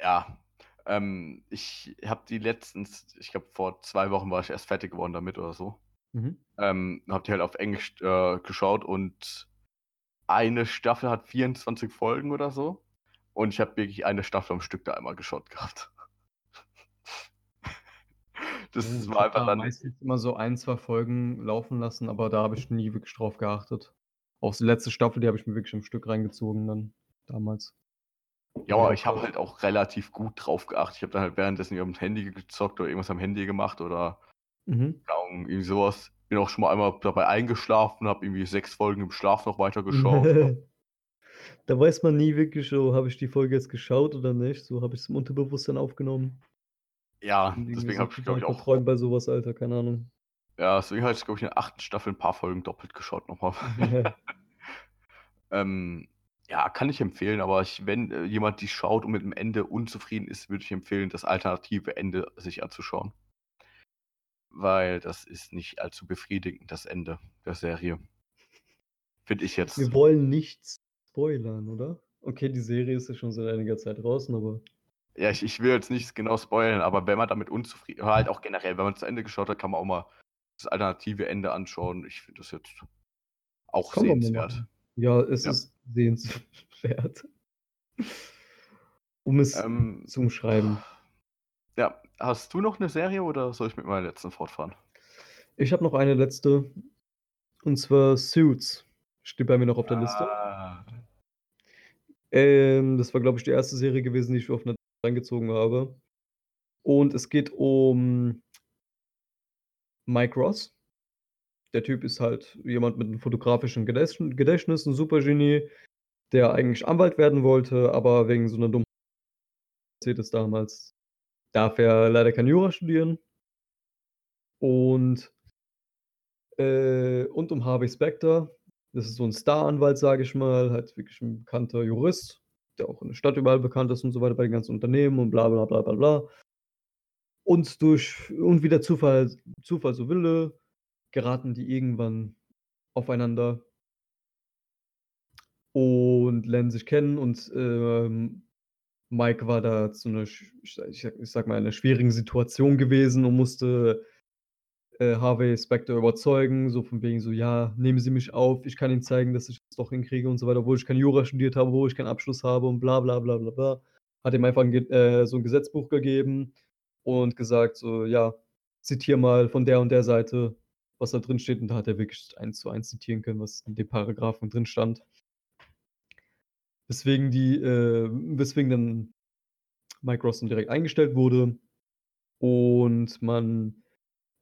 Ja, ähm, ich habe die letztens, ich glaube vor zwei Wochen war ich erst fertig geworden damit oder so. Mhm. Ähm, hab die halt auf Englisch äh, geschaut und eine Staffel hat 24 Folgen oder so. Und ich habe wirklich eine Staffel am Stück da einmal geschaut gehabt. Das Ich war einfach da dann. meistens immer so ein, zwei Folgen laufen lassen, aber da habe ich nie wirklich drauf geachtet. Auch die letzte Staffel, die habe ich mir wirklich im Stück reingezogen dann damals. Ja, aber Ja, ich habe halt auch relativ gut drauf geachtet. Ich habe dann halt währenddessen irgendwie am Handy gezockt oder irgendwas am Handy gemacht oder Mhm. irgendwie sowas. Bin auch schon mal einmal dabei eingeschlafen, habe irgendwie sechs Folgen im Schlaf noch weitergeschaut. da weiß man nie wirklich so, habe ich die Folge jetzt geschaut oder nicht. So habe ich es im Unterbewusstsein aufgenommen. Ja, deswegen habe ich, glaube ich, auch. verträumt bei sowas, Alter, keine Ahnung. Ja, deswegen habe ich, glaube ich, in der achten Staffel ein paar Folgen doppelt geschaut nochmal. ähm, ja, kann ich empfehlen, aber ich, wenn äh, jemand die schaut und mit dem Ende unzufrieden ist, würde ich empfehlen, das alternative Ende sich anzuschauen. Weil das ist nicht allzu befriedigend, das Ende der Serie. Finde ich jetzt. Wir wollen nichts spoilern, oder? Okay, die Serie ist ja schon seit einiger Zeit draußen, aber. Ja, ich, ich will jetzt nicht genau spoilern, aber wenn man damit unzufrieden, halt auch generell, wenn man zu Ende geschaut hat, kann man auch mal das alternative Ende anschauen. Ich finde das jetzt auch Kann sehenswert. Ja, es Ja. ist sehenswert. um es Ähm, zu umschreiben. ja, hast du noch eine Serie oder soll ich mit meiner letzten fortfahren? Ich habe noch eine letzte. Und zwar Suits. Steht bei mir noch auf der Liste. Ah, Ähm, das war, glaube ich, die erste Serie gewesen, die ich auf Netflix reingezogen habe. Und es geht um Mike Ross. Der Typ ist halt jemand mit einem fotografischen Gedächtnis, ein Supergenie, der eigentlich Anwalt werden wollte, aber wegen so einer dummen Mercedes damals darf er leider kein Jura studieren. Und, äh, und um Harvey Specter, das ist so ein Star-Anwalt, sage ich mal, halt wirklich ein bekannter Jurist, der auch in der Stadt überall bekannt ist und so weiter bei den ganzen Unternehmen und bla bla bla bla bla. Und durch und wie der Zufall, Zufall so will, geraten die irgendwann aufeinander und lernen sich kennen und ähm, Mike war da zu einer, ich, sag- ich sag mal, einer schwierigen Situation gewesen und musste äh, Harvey Specter überzeugen, so von wegen so, ja, nehmen Sie mich auf, ich kann Ihnen zeigen, dass ich das doch hinkriege und so weiter, obwohl ich kein Jura studiert habe, obwohl ich keinen Abschluss habe und bla bla bla bla bla. Hat ihm einfach ein, äh, so ein Gesetzbuch gegeben und gesagt, so, ja, zitier mal von der und der Seite, was da drin steht. Und da hat er wirklich eins zu eins zitieren können, was in dem Paragraphen drin stand. Weswegen die, äh, weswegen dann Mike Ross dann direkt eingestellt wurde. Und man,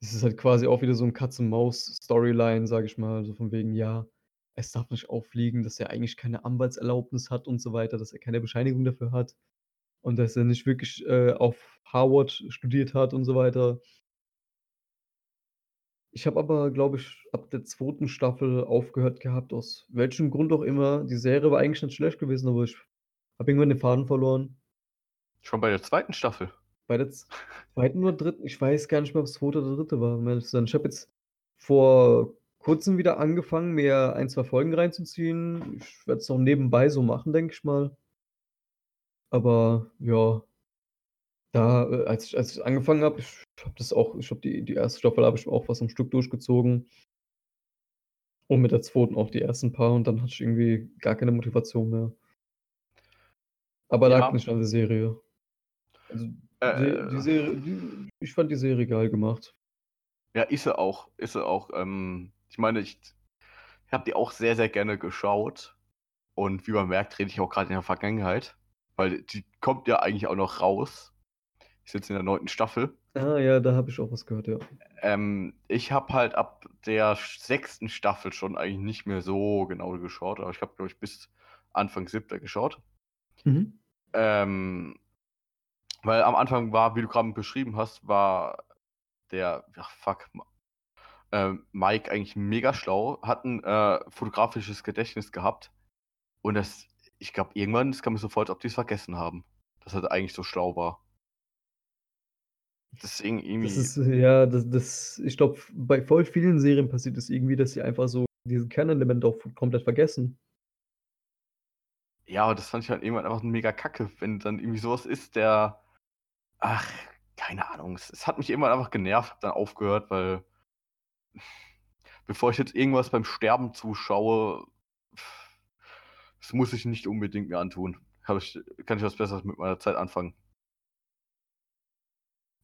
es ist halt quasi auch wieder so ein Katz-und-Maus-Storyline, sage ich mal, so von wegen, ja, es darf nicht auffliegen, dass er eigentlich keine Anwaltserlaubnis hat und so weiter, dass er keine Bescheinigung dafür hat und dass er nicht wirklich äh, auf Harvard studiert hat und so weiter. Ich habe aber, glaube ich, ab der zweiten Staffel aufgehört gehabt, aus welchem Grund auch immer. Die Serie war eigentlich nicht schlecht gewesen, aber ich habe irgendwann den Faden verloren. schon bei der zweiten Staffel. Bei der zweiten oder dritten, ich weiß gar nicht mehr, ob es zweite oder dritte war. Ich habe jetzt vor kurzem wieder angefangen, mir ein, zwei Folgen reinzuziehen. Ich werde es auch nebenbei so machen, denke ich mal. Aber ja, da, äh, als ich, als ich angefangen habe, ich habe das auch, ich habe die, die erste Staffel habe ich auch fast am Stück durchgezogen. Und mit der zweiten auch die ersten paar und dann hatte ich irgendwie gar keine Motivation mehr. Aber Ja. lag nicht an der Serie. Also, Äh, die, Serie, die, ich fand die Serie geil gemacht. Ja, ist sie auch. Ist sie auch. Ähm, ich meine, ich, ich habe die auch sehr, sehr gerne geschaut. Und wie man merkt, rede ich auch gerade in der Vergangenheit. Weil die kommt ja eigentlich auch noch raus. Ich sitze in der neunten Staffel. Ah ja, da habe ich auch was gehört, ja. Ähm, ich habe halt ab der sechsten Staffel schon eigentlich nicht mehr so genau geschaut. Aber ich habe, glaube ich, bis Anfang siebter geschaut. Mhm. Ähm, weil am Anfang war, wie du gerade beschrieben hast, war der, ja, fuck, ähm, Mike eigentlich mega schlau, hat ein äh, fotografisches Gedächtnis gehabt. Und das, ich glaube, irgendwann, es kam mir so vor, als ob die es vergessen haben, dass er eigentlich so schlau war. Deswegen irgendwie. Das ist, äh, ja, das, das, ich glaube, bei voll vielen Serien passiert es irgendwie, dass sie einfach so diesen Kernelement auch komplett vergessen. Ja, aber das fand ich halt irgendwann einfach mega kacke, wenn dann irgendwie sowas ist, der. Ach, keine Ahnung. Es, es hat mich irgendwann einfach genervt, hab dann aufgehört, weil. Bevor ich jetzt irgendwas beim Sterben zuschaue, Das muss ich nicht unbedingt mir antun. Ich, kann ich was Besseres mit meiner Zeit anfangen.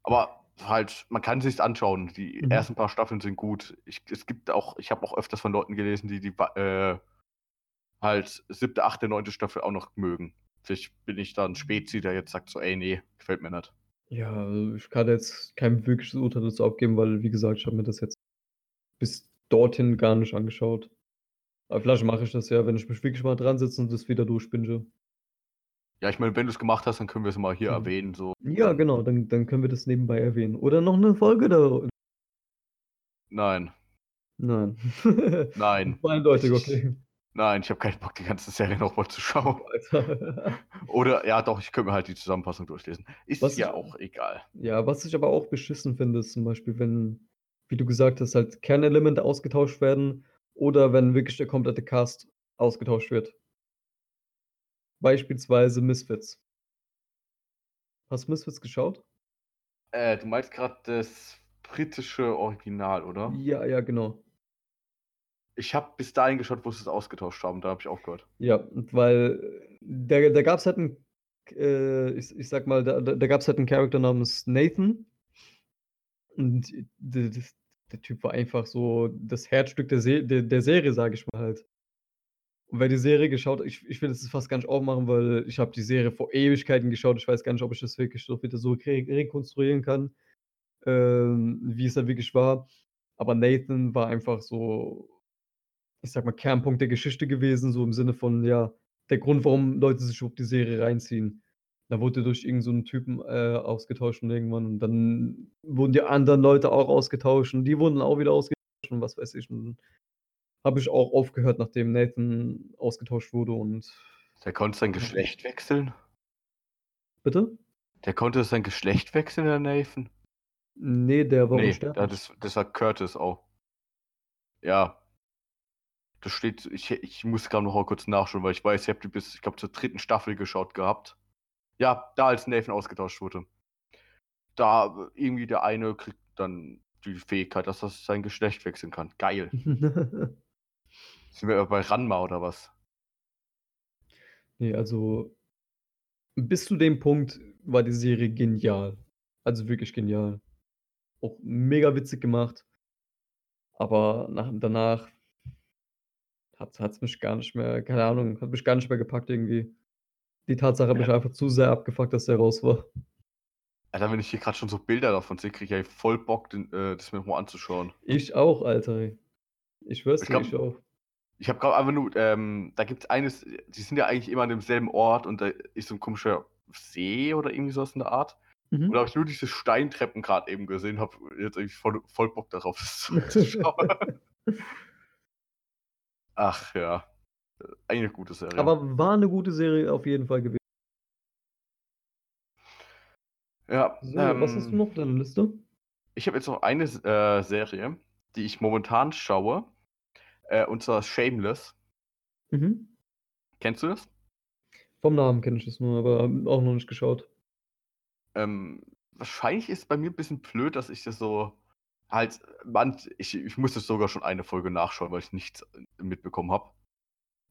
Aber halt, man kann sich anschauen. Die Mhm. ersten paar Staffeln sind gut. Ich, es gibt auch, ich habe auch öfters von Leuten gelesen, die die äh, halt siebte, achte, neunte Staffel auch noch mögen. Vielleicht bin ich da ein Spezi, der jetzt sagt so, ey, nee, gefällt mir nicht. Ja, also ich kann jetzt kein wirkliches Urteil dazu abgeben, weil, wie gesagt, ich habe mir das jetzt bis dorthin gar nicht angeschaut. Aber vielleicht mache ich das ja, wenn ich mich wirklich mal dran sitze und das wieder durchbinge. Ja, ich meine, wenn du es gemacht hast, dann können wir es mal hier Mhm. erwähnen. So. Ja, genau, dann, dann können wir das nebenbei erwähnen. Oder noch eine Folge da. Nein, Nein. nein, eindeutig, okay. Nein, ich habe keinen Bock, die ganze Serie nochmal zu schauen. Oder, ja, doch, ich könnte mir halt die Zusammenfassung durchlesen. Ist Was ja ich- auch egal. Ja, was ich aber auch beschissen finde, ist zum Beispiel, wenn, wie du gesagt hast, halt Kernelemente ausgetauscht werden oder wenn wirklich der komplette Cast ausgetauscht wird. Beispielsweise Misfits. Hast du Misfits geschaut? Äh, du meinst gerade das britische Original, oder? Ja, ja, genau. Ich habe bis dahin geschaut, wo sie es ausgetauscht haben. Da habe ich aufgehört. Ja, weil da, da gab es halt einen, äh, ich, ich sag mal, da, da, gab es halt einen Charakter namens Nathan. Und der, der, der Typ war einfach so das Herzstück der, Se der, der Serie, sage ich mal halt. Und wer die Serie geschaut hat, ich, ich will das fast gar nicht aufmachen, weil ich habe die Serie vor Ewigkeiten geschaut. Ich weiß gar nicht, ob ich das wirklich so wieder so re rekonstruieren kann, ähm, wie es da wirklich war. Aber Nathan war einfach so, ich sag mal, Kernpunkt der Geschichte gewesen, so im Sinne von, ja, der Grund, warum Leute sich auf die Serie reinziehen. Da wurde durch irgendeinen so einen Typen äh, ausgetauscht und irgendwann. Und dann wurden die anderen Leute auch ausgetauscht und die wurden auch wieder ausgetauscht und was weiß ich. Und habe ich auch aufgehört, nachdem Nathan ausgetauscht wurde und. Der konnte sein Geschlecht wechseln. Bitte? Der konnte sein Geschlecht wechseln, der Nathan. Nee, der war nee, das, das war Curtis auch. Ja. Das steht, ich, ich muss gerade noch mal kurz nachschauen, weil ich weiß, ich habe die bis, ich glaube, zur dritten Staffel geschaut gehabt. Ja, da als Nathan ausgetauscht wurde. Da irgendwie der eine kriegt dann die Fähigkeit, dass er sein Geschlecht wechseln kann. Geil. Sind wir bei Ranma oder was? nee, also bis zu dem Punkt war die Serie genial. Also wirklich genial. Auch mega witzig gemacht. Aber nach, danach hat es mich gar nicht mehr, keine Ahnung, hat mich gar nicht mehr gepackt irgendwie. Die Tatsache hat mich Ja. einfach zu sehr abgefuckt, dass der raus war. Alter, wenn ich hier gerade schon so Bilder davon sehe, kriege ich ja voll Bock, den, äh, das mir nochmal anzuschauen. Ich auch, Alter. Ich schwör's Ich dir, ich auch. Ich habe gerade einfach nur, ähm, da gibt es eines, die sind ja eigentlich immer an demselben Ort und da ist so ein komischer See oder irgendwie sowas in der Art. Mhm. Und da habe ich nur diese Steintreppen gerade eben gesehen, habe jetzt eigentlich voll, voll Bock darauf, das zurückzuschauen. Ach ja. Eigentlich eine gute Serie. Aber war eine gute Serie auf jeden Fall gewesen. ja, So, was hast du ähm, noch auf deiner Liste? Ich habe jetzt noch eine äh, Serie, die ich momentan schaue. Äh, und zwar Shameless. Mhm. Kennst du das? Vom Namen kenne ich das nur, aber auch noch nicht geschaut. Ähm, wahrscheinlich ist bei mir ein bisschen blöd, dass ich das so halt, man, ich, ich musste sogar schon eine Folge nachschauen, weil ich nichts mitbekommen habe.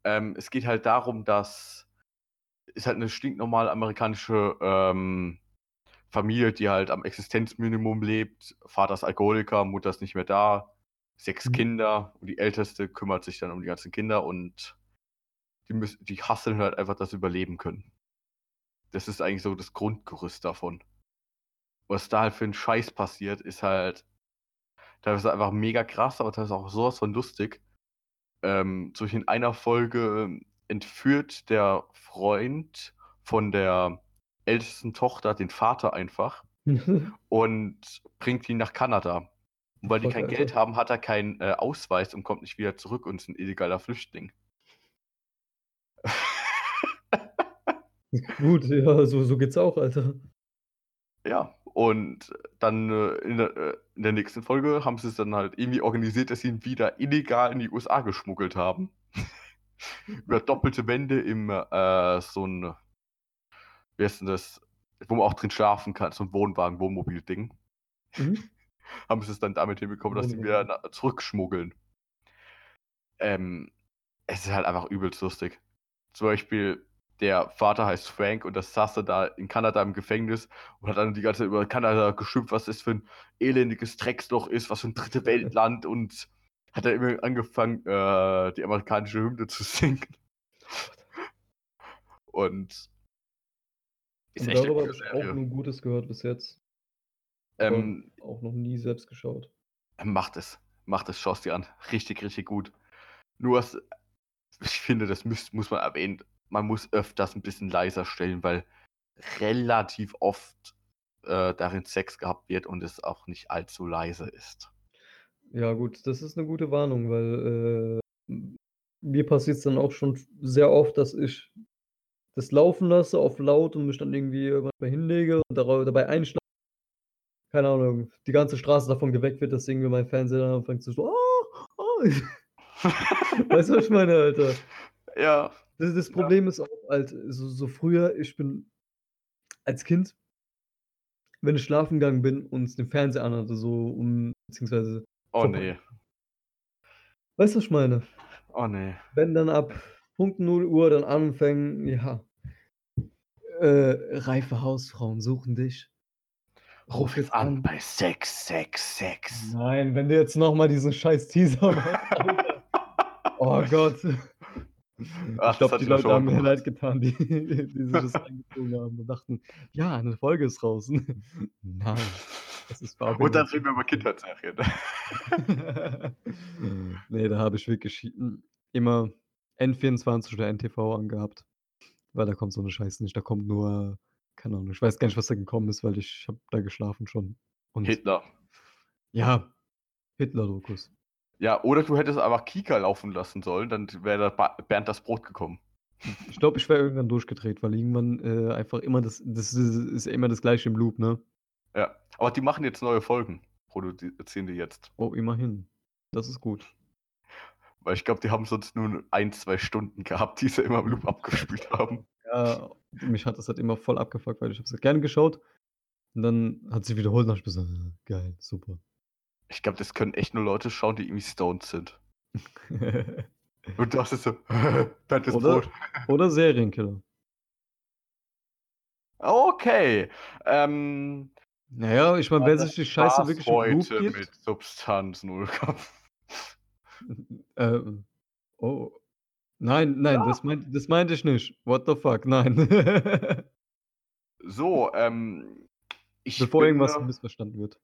Ähm, es geht halt darum, dass ist halt eine stinknormale amerikanische ähm, Familie, die halt am Existenzminimum lebt. Vater ist Alkoholiker, Mutter ist nicht mehr da, sechs Mhm. Kinder und die Älteste kümmert sich dann um die ganzen Kinder und die, müssen, die hasseln halt einfach, dass sie überleben können. Das ist eigentlich so das Grundgerüst davon. Was da halt für ein Scheiß passiert, ist halt teilweise einfach mega krass, aber teilweise auch sowas von lustig. Ähm, so in einer Folge ähm, entführt der Freund von der ältesten Tochter den Vater einfach und bringt ihn nach Kanada. Und weil die kein. Geld haben, hat er keinen äh, Ausweis und kommt nicht wieder zurück und ist ein illegaler Flüchtling. Gut, ja, so, so geht's auch, Alter. Ja, und dann äh, in, der, äh, in der nächsten Folge haben sie es dann halt irgendwie organisiert, dass sie ihn wieder illegal in die USA geschmuggelt haben. Über doppelte Wände im äh, so ein, wie heißt denn das, wo man auch drin schlafen kann, so ein Wohnwagen, Wohnmobil-Ding. Mhm. haben sie es dann damit hinbekommen, dass sie wieder Wohnwagen. na- zurückschmuggeln. Ähm, es ist halt einfach übelst lustig. zum Beispiel der Vater heißt Frank und das saß er da in Kanada im Gefängnis und hat dann die ganze Zeit über Kanada geschimpft, was das für ein elendiges Drecksloch ist, was für ein dritte Weltland und hat er immer angefangen, äh, die amerikanische Hymne zu singen. Und ist echt darüber habe ich auch nur Gutes gehört bis jetzt. Ähm, auch noch nie selbst geschaut. Macht es. Macht es, schaust dir an. Richtig, richtig gut. Nur, ich finde, das muss, muss man erwähnen. Man muss öfters ein bisschen leiser stellen, weil relativ oft äh, darin Sex gehabt wird und es auch nicht allzu leise ist. Ja, gut, das ist eine gute Warnung, weil äh, mir passiert es dann auch schon sehr oft, dass ich das laufen lasse auf laut und mich dann irgendwie irgendwann hinlege und dabei einschlafe. Keine Ahnung, die ganze Straße davon geweckt wird, dass irgendwie mein Fernseher dann anfängt zu so, oh, oh. weißt du, was ich meine, Alter? Ja. Das, das Problem ja. ist auch halt, so, so früher, ich bin als Kind, wenn ich schlafen gegangen bin und den Fernseher anhatte, so um, beziehungsweise. Oh nee. Weißt du, was ich meine? Oh nee. Wenn dann ab Punkt 0 Uhr dann anfangen, ja. Äh, reife Hausfrauen suchen dich. Ruf jetzt an, an bei 666. Nein, wenn du jetzt nochmal diesen scheiß Teaser machst. oh Gott. Ach, ich glaube, die Leute haben mir leid getan, die, die sich das eingezogen haben und dachten, ja, eine Folge ist raus. Nein, das ist Fabian. Und dann reden wir über Kindheitsserien. nee, da habe ich wirklich immer N24 oder NTV angehabt. Weil da kommt so eine Scheiße nicht. Da kommt nur, keine Ahnung, ich weiß gar nicht, was da gekommen ist, weil ich habe da geschlafen schon. Und Hitler. Ja, Hitler-Dokus. Ja, oder du hättest einfach Kika laufen lassen sollen, dann wäre da Bernd das Brot gekommen. Ich glaube, ich wäre irgendwann durchgedreht, weil irgendwann äh, einfach immer das, das ist, ist immer das gleiche im Loop, ne? Ja, aber die machen jetzt neue Folgen, produzieren die jetzt. Oh, immerhin. Das ist gut. Weil ich glaube, die haben sonst nur ein, zwei Stunden gehabt, die sie immer im Loop abgespielt haben. Ja, mich hat das halt immer voll abgefuckt, weil ich habe es halt gerne geschaut. Und dann hat sie wiederholt und ich gesagt, äh, geil, super. Ich glaube, das können echt nur Leute schauen, die irgendwie stoned sind. und das ist so, fettes oder, Brot. Oder Serienkiller. Okay. Ähm, naja, ich meine, wer sich die Scheiße wirklich heute gibt, mit Substanz 0 ähm, oh. Nein, nein, ja. das, meint, das meinte ich nicht. What the fuck, nein. so, ähm. Ich Bevor bin, irgendwas missverstanden wird.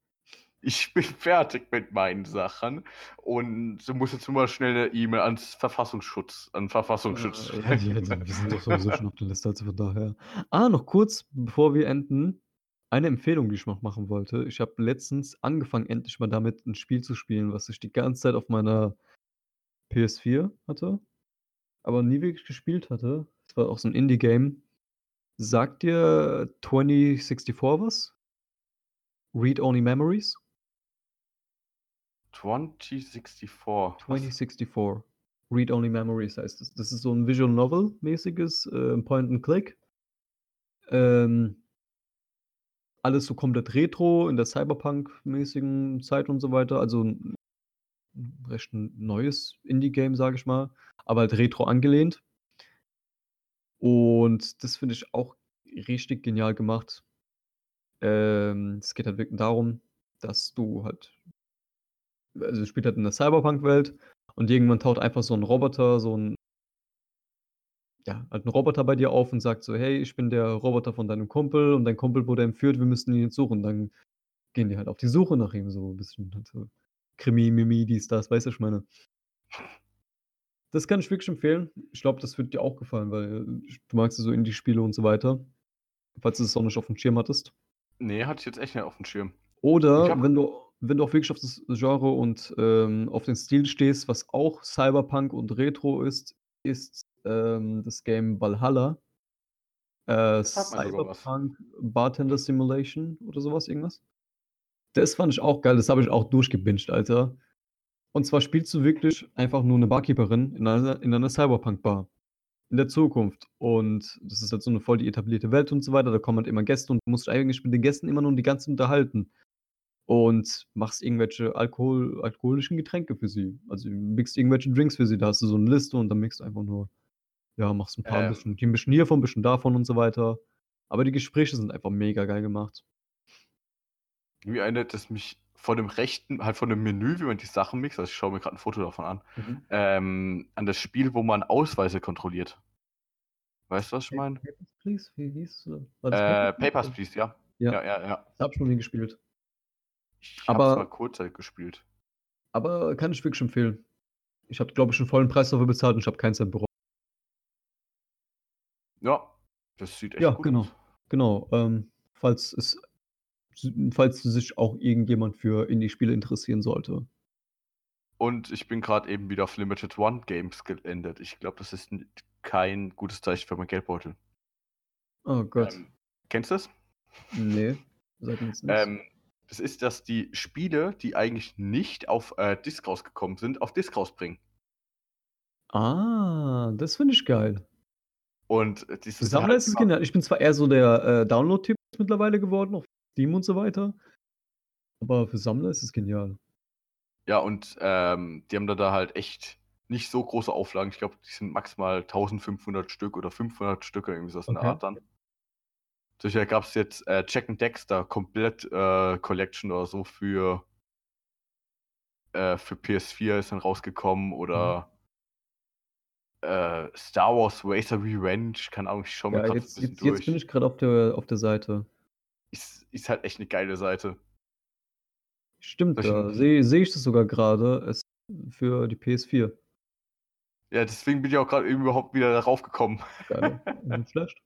Ich bin fertig mit meinen Sachen und du musst jetzt nur mal schnell eine E-Mail ans Verfassungsschutz, an Verfassungsschutz. Äh, ja, ja, wir sind doch sowieso schon auf der Liste, also von daher. Ah, noch kurz, bevor wir enden. Eine Empfehlung, die ich noch machen wollte. Ich habe letztens angefangen, endlich mal damit ein Spiel zu spielen, was ich die ganze Zeit auf meiner PS4 hatte, aber nie wirklich gespielt hatte. Es war auch so ein Indie-Game. Sagt dir 2064 was? Read Only Memories? 2064. 2064. Read Only Memories heißt es. Das ist so ein Visual Novel-mäßiges äh, Point-and-Click. Ähm, alles so komplett retro in der Cyberpunk-mäßigen Zeit und so weiter. Also ein recht neues Indie-Game, sage ich mal, aber halt retro angelehnt. Und das finde ich auch richtig genial gemacht. Ähm, es geht halt wirklich darum, dass du halt, also spielt halt in der Cyberpunk-Welt und irgendwann taucht einfach so ein Roboter, so ein, ja, halt ein Roboter bei dir auf und sagt so, hey, ich bin der Roboter von deinem Kumpel und dein Kumpel wurde entführt, wir müssen ihn jetzt suchen. Dann gehen die halt auf die Suche nach ihm, so ein bisschen. Halt so. Krimi, Mimi, dies, das, weißt du, ich meine. Das kann ich wirklich empfehlen. Ich glaube, das wird dir auch gefallen, weil du magst so Indie-Spiele und so weiter. Falls du es auch nicht auf dem Schirm hattest. Nee, hatte ich jetzt echt nicht auf dem Schirm. Oder hab... wenn du, wenn du auch wirklich auf das Genre und ähm, auf den Stil stehst, was auch Cyberpunk und Retro ist, ist ähm, das Game Valhalla. Äh, Cyberpunk Bartender Simulation oder sowas, irgendwas. Das fand ich auch geil, das habe ich auch durchgebinged, Alter. Und zwar spielst du wirklich einfach nur eine Barkeeperin in einer, in einer Cyberpunk-Bar. In der Zukunft. Und das ist halt so eine voll die etablierte Welt und so weiter. Da kommen halt immer Gäste und du musst eigentlich mit den Gästen immer nur die ganzen unterhalten. Und machst irgendwelche Alkohol, alkoholischen Getränke für sie. Also du mixst irgendwelche Drinks für sie. Da hast du so eine Liste und dann mixst du einfach nur ja, machst ein paar Ähm. bisschen, ein bisschen hiervon, ein bisschen davon und so weiter. Aber die Gespräche sind einfach mega geil gemacht. Mir erinnert es mich von dem rechten, halt von dem Menü, wie man die Sachen mixt, also ich schaue mir gerade ein Foto davon an, ähm, an das Spiel, wo man Ausweise kontrolliert. Weißt du, was ich meine? Papers, Please? Wie hieß es? Äh? Papers, Please, ja. Ja. Ja, ja, ja. Ich hab schon nie gespielt. Ich Aber- mal kurzzeitig gespielt. Aber kann ich wirklich empfehlen. Ich habe, glaube ich, einen vollen Preis dafür bezahlt und ich habe keinen Cent bereut. Ja, das sieht echt Ja, gut genau. aus. Genau. Ähm, falls es, falls sich auch irgendjemand für Indie-Spiele interessieren sollte. Und ich bin gerade eben wieder auf Limited One Games geändert. Ich glaube, das ist kein gutes Zeichen für mein Geldbeutel. Oh Gott. Ähm, kennst du das? nee. Sag mir jetzt nichts. Ähm, das ist, dass die Spiele, die eigentlich nicht auf äh, Disc rausgekommen sind, auf Disc rausbringen. ah, das finde ich geil. Und äh, dieses Für Sammler ist es genial. Ich bin zwar eher so der äh, Download-Typ mittlerweile geworden, auf Steam und so weiter. Aber für Sammler ist es genial. Ja, und ähm, die haben da, da halt echt nicht so große Auflagen. Ich glaube, die sind maximal 1500 Stück oder 500 Stücke, irgendwie so aus einer Okay. Art dann. Sicher gab es jetzt äh, Jack and Dexter komplett äh, Collection oder so für, äh, für PS4 ist dann rausgekommen oder äh, Star Wars Racer Revenge, keine Ahnung, ich schaue mir Ja, gerade jetzt, jetzt, jetzt bin ich gerade auf der, auf der Seite. ist, ist halt echt eine geile Seite. Stimmt, da sehe seh ich das sogar gerade. Für die PS4. Ja, deswegen bin ich auch gerade eben überhaupt wieder darauf gekommen. Geil. Nicht schlecht.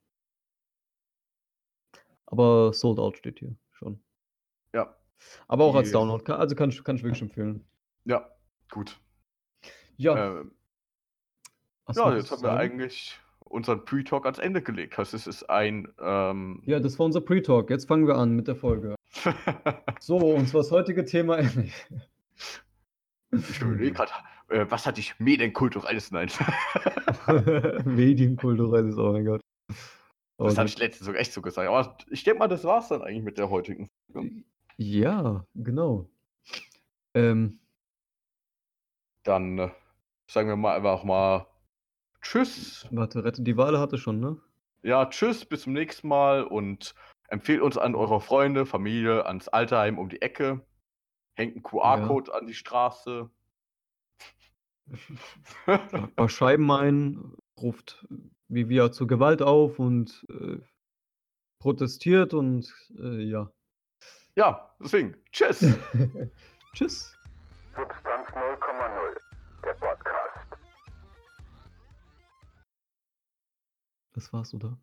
Aber Sold Out steht hier schon. Ja, Aber auch als Download. Also kann ich, kann ich wirklich empfehlen. ja, gut. Ja, Ähm, ja, jetzt haben wir eigentlich unseren Pre-Talk ans Ende gelegt. Das ist ein. Ähm, Ja, das war unser Pre-Talk. Jetzt fangen wir an mit der Folge. So, und zwar das heutige Thema. ich überlege gerade, äh, was hatte ich medienkulturelles? Nein. Medienkulturelles, oh mein Gott. Das hatte ich letztens sogar echt so gesagt. Aber ich denke mal, das war's dann eigentlich mit der heutigen. Folge. Ja, genau. Ähm, Dann äh, sagen wir mal einfach mal Tschüss. warte, Rette die Wale hatte schon, ne? Ja, tschüss, bis zum nächsten Mal und empfehlt uns an eure Freunde, Familie, ans Alterheim um die Ecke. Hängt ein QR-Code an die Straße. Ein paar Scheiben ein, ruft wie wir zur Gewalt auf und äh, protestiert und äh, ja. ja, deswegen, tschüss. Tschüss. Substanz 0,0. Der Podcast. Das war's, oder?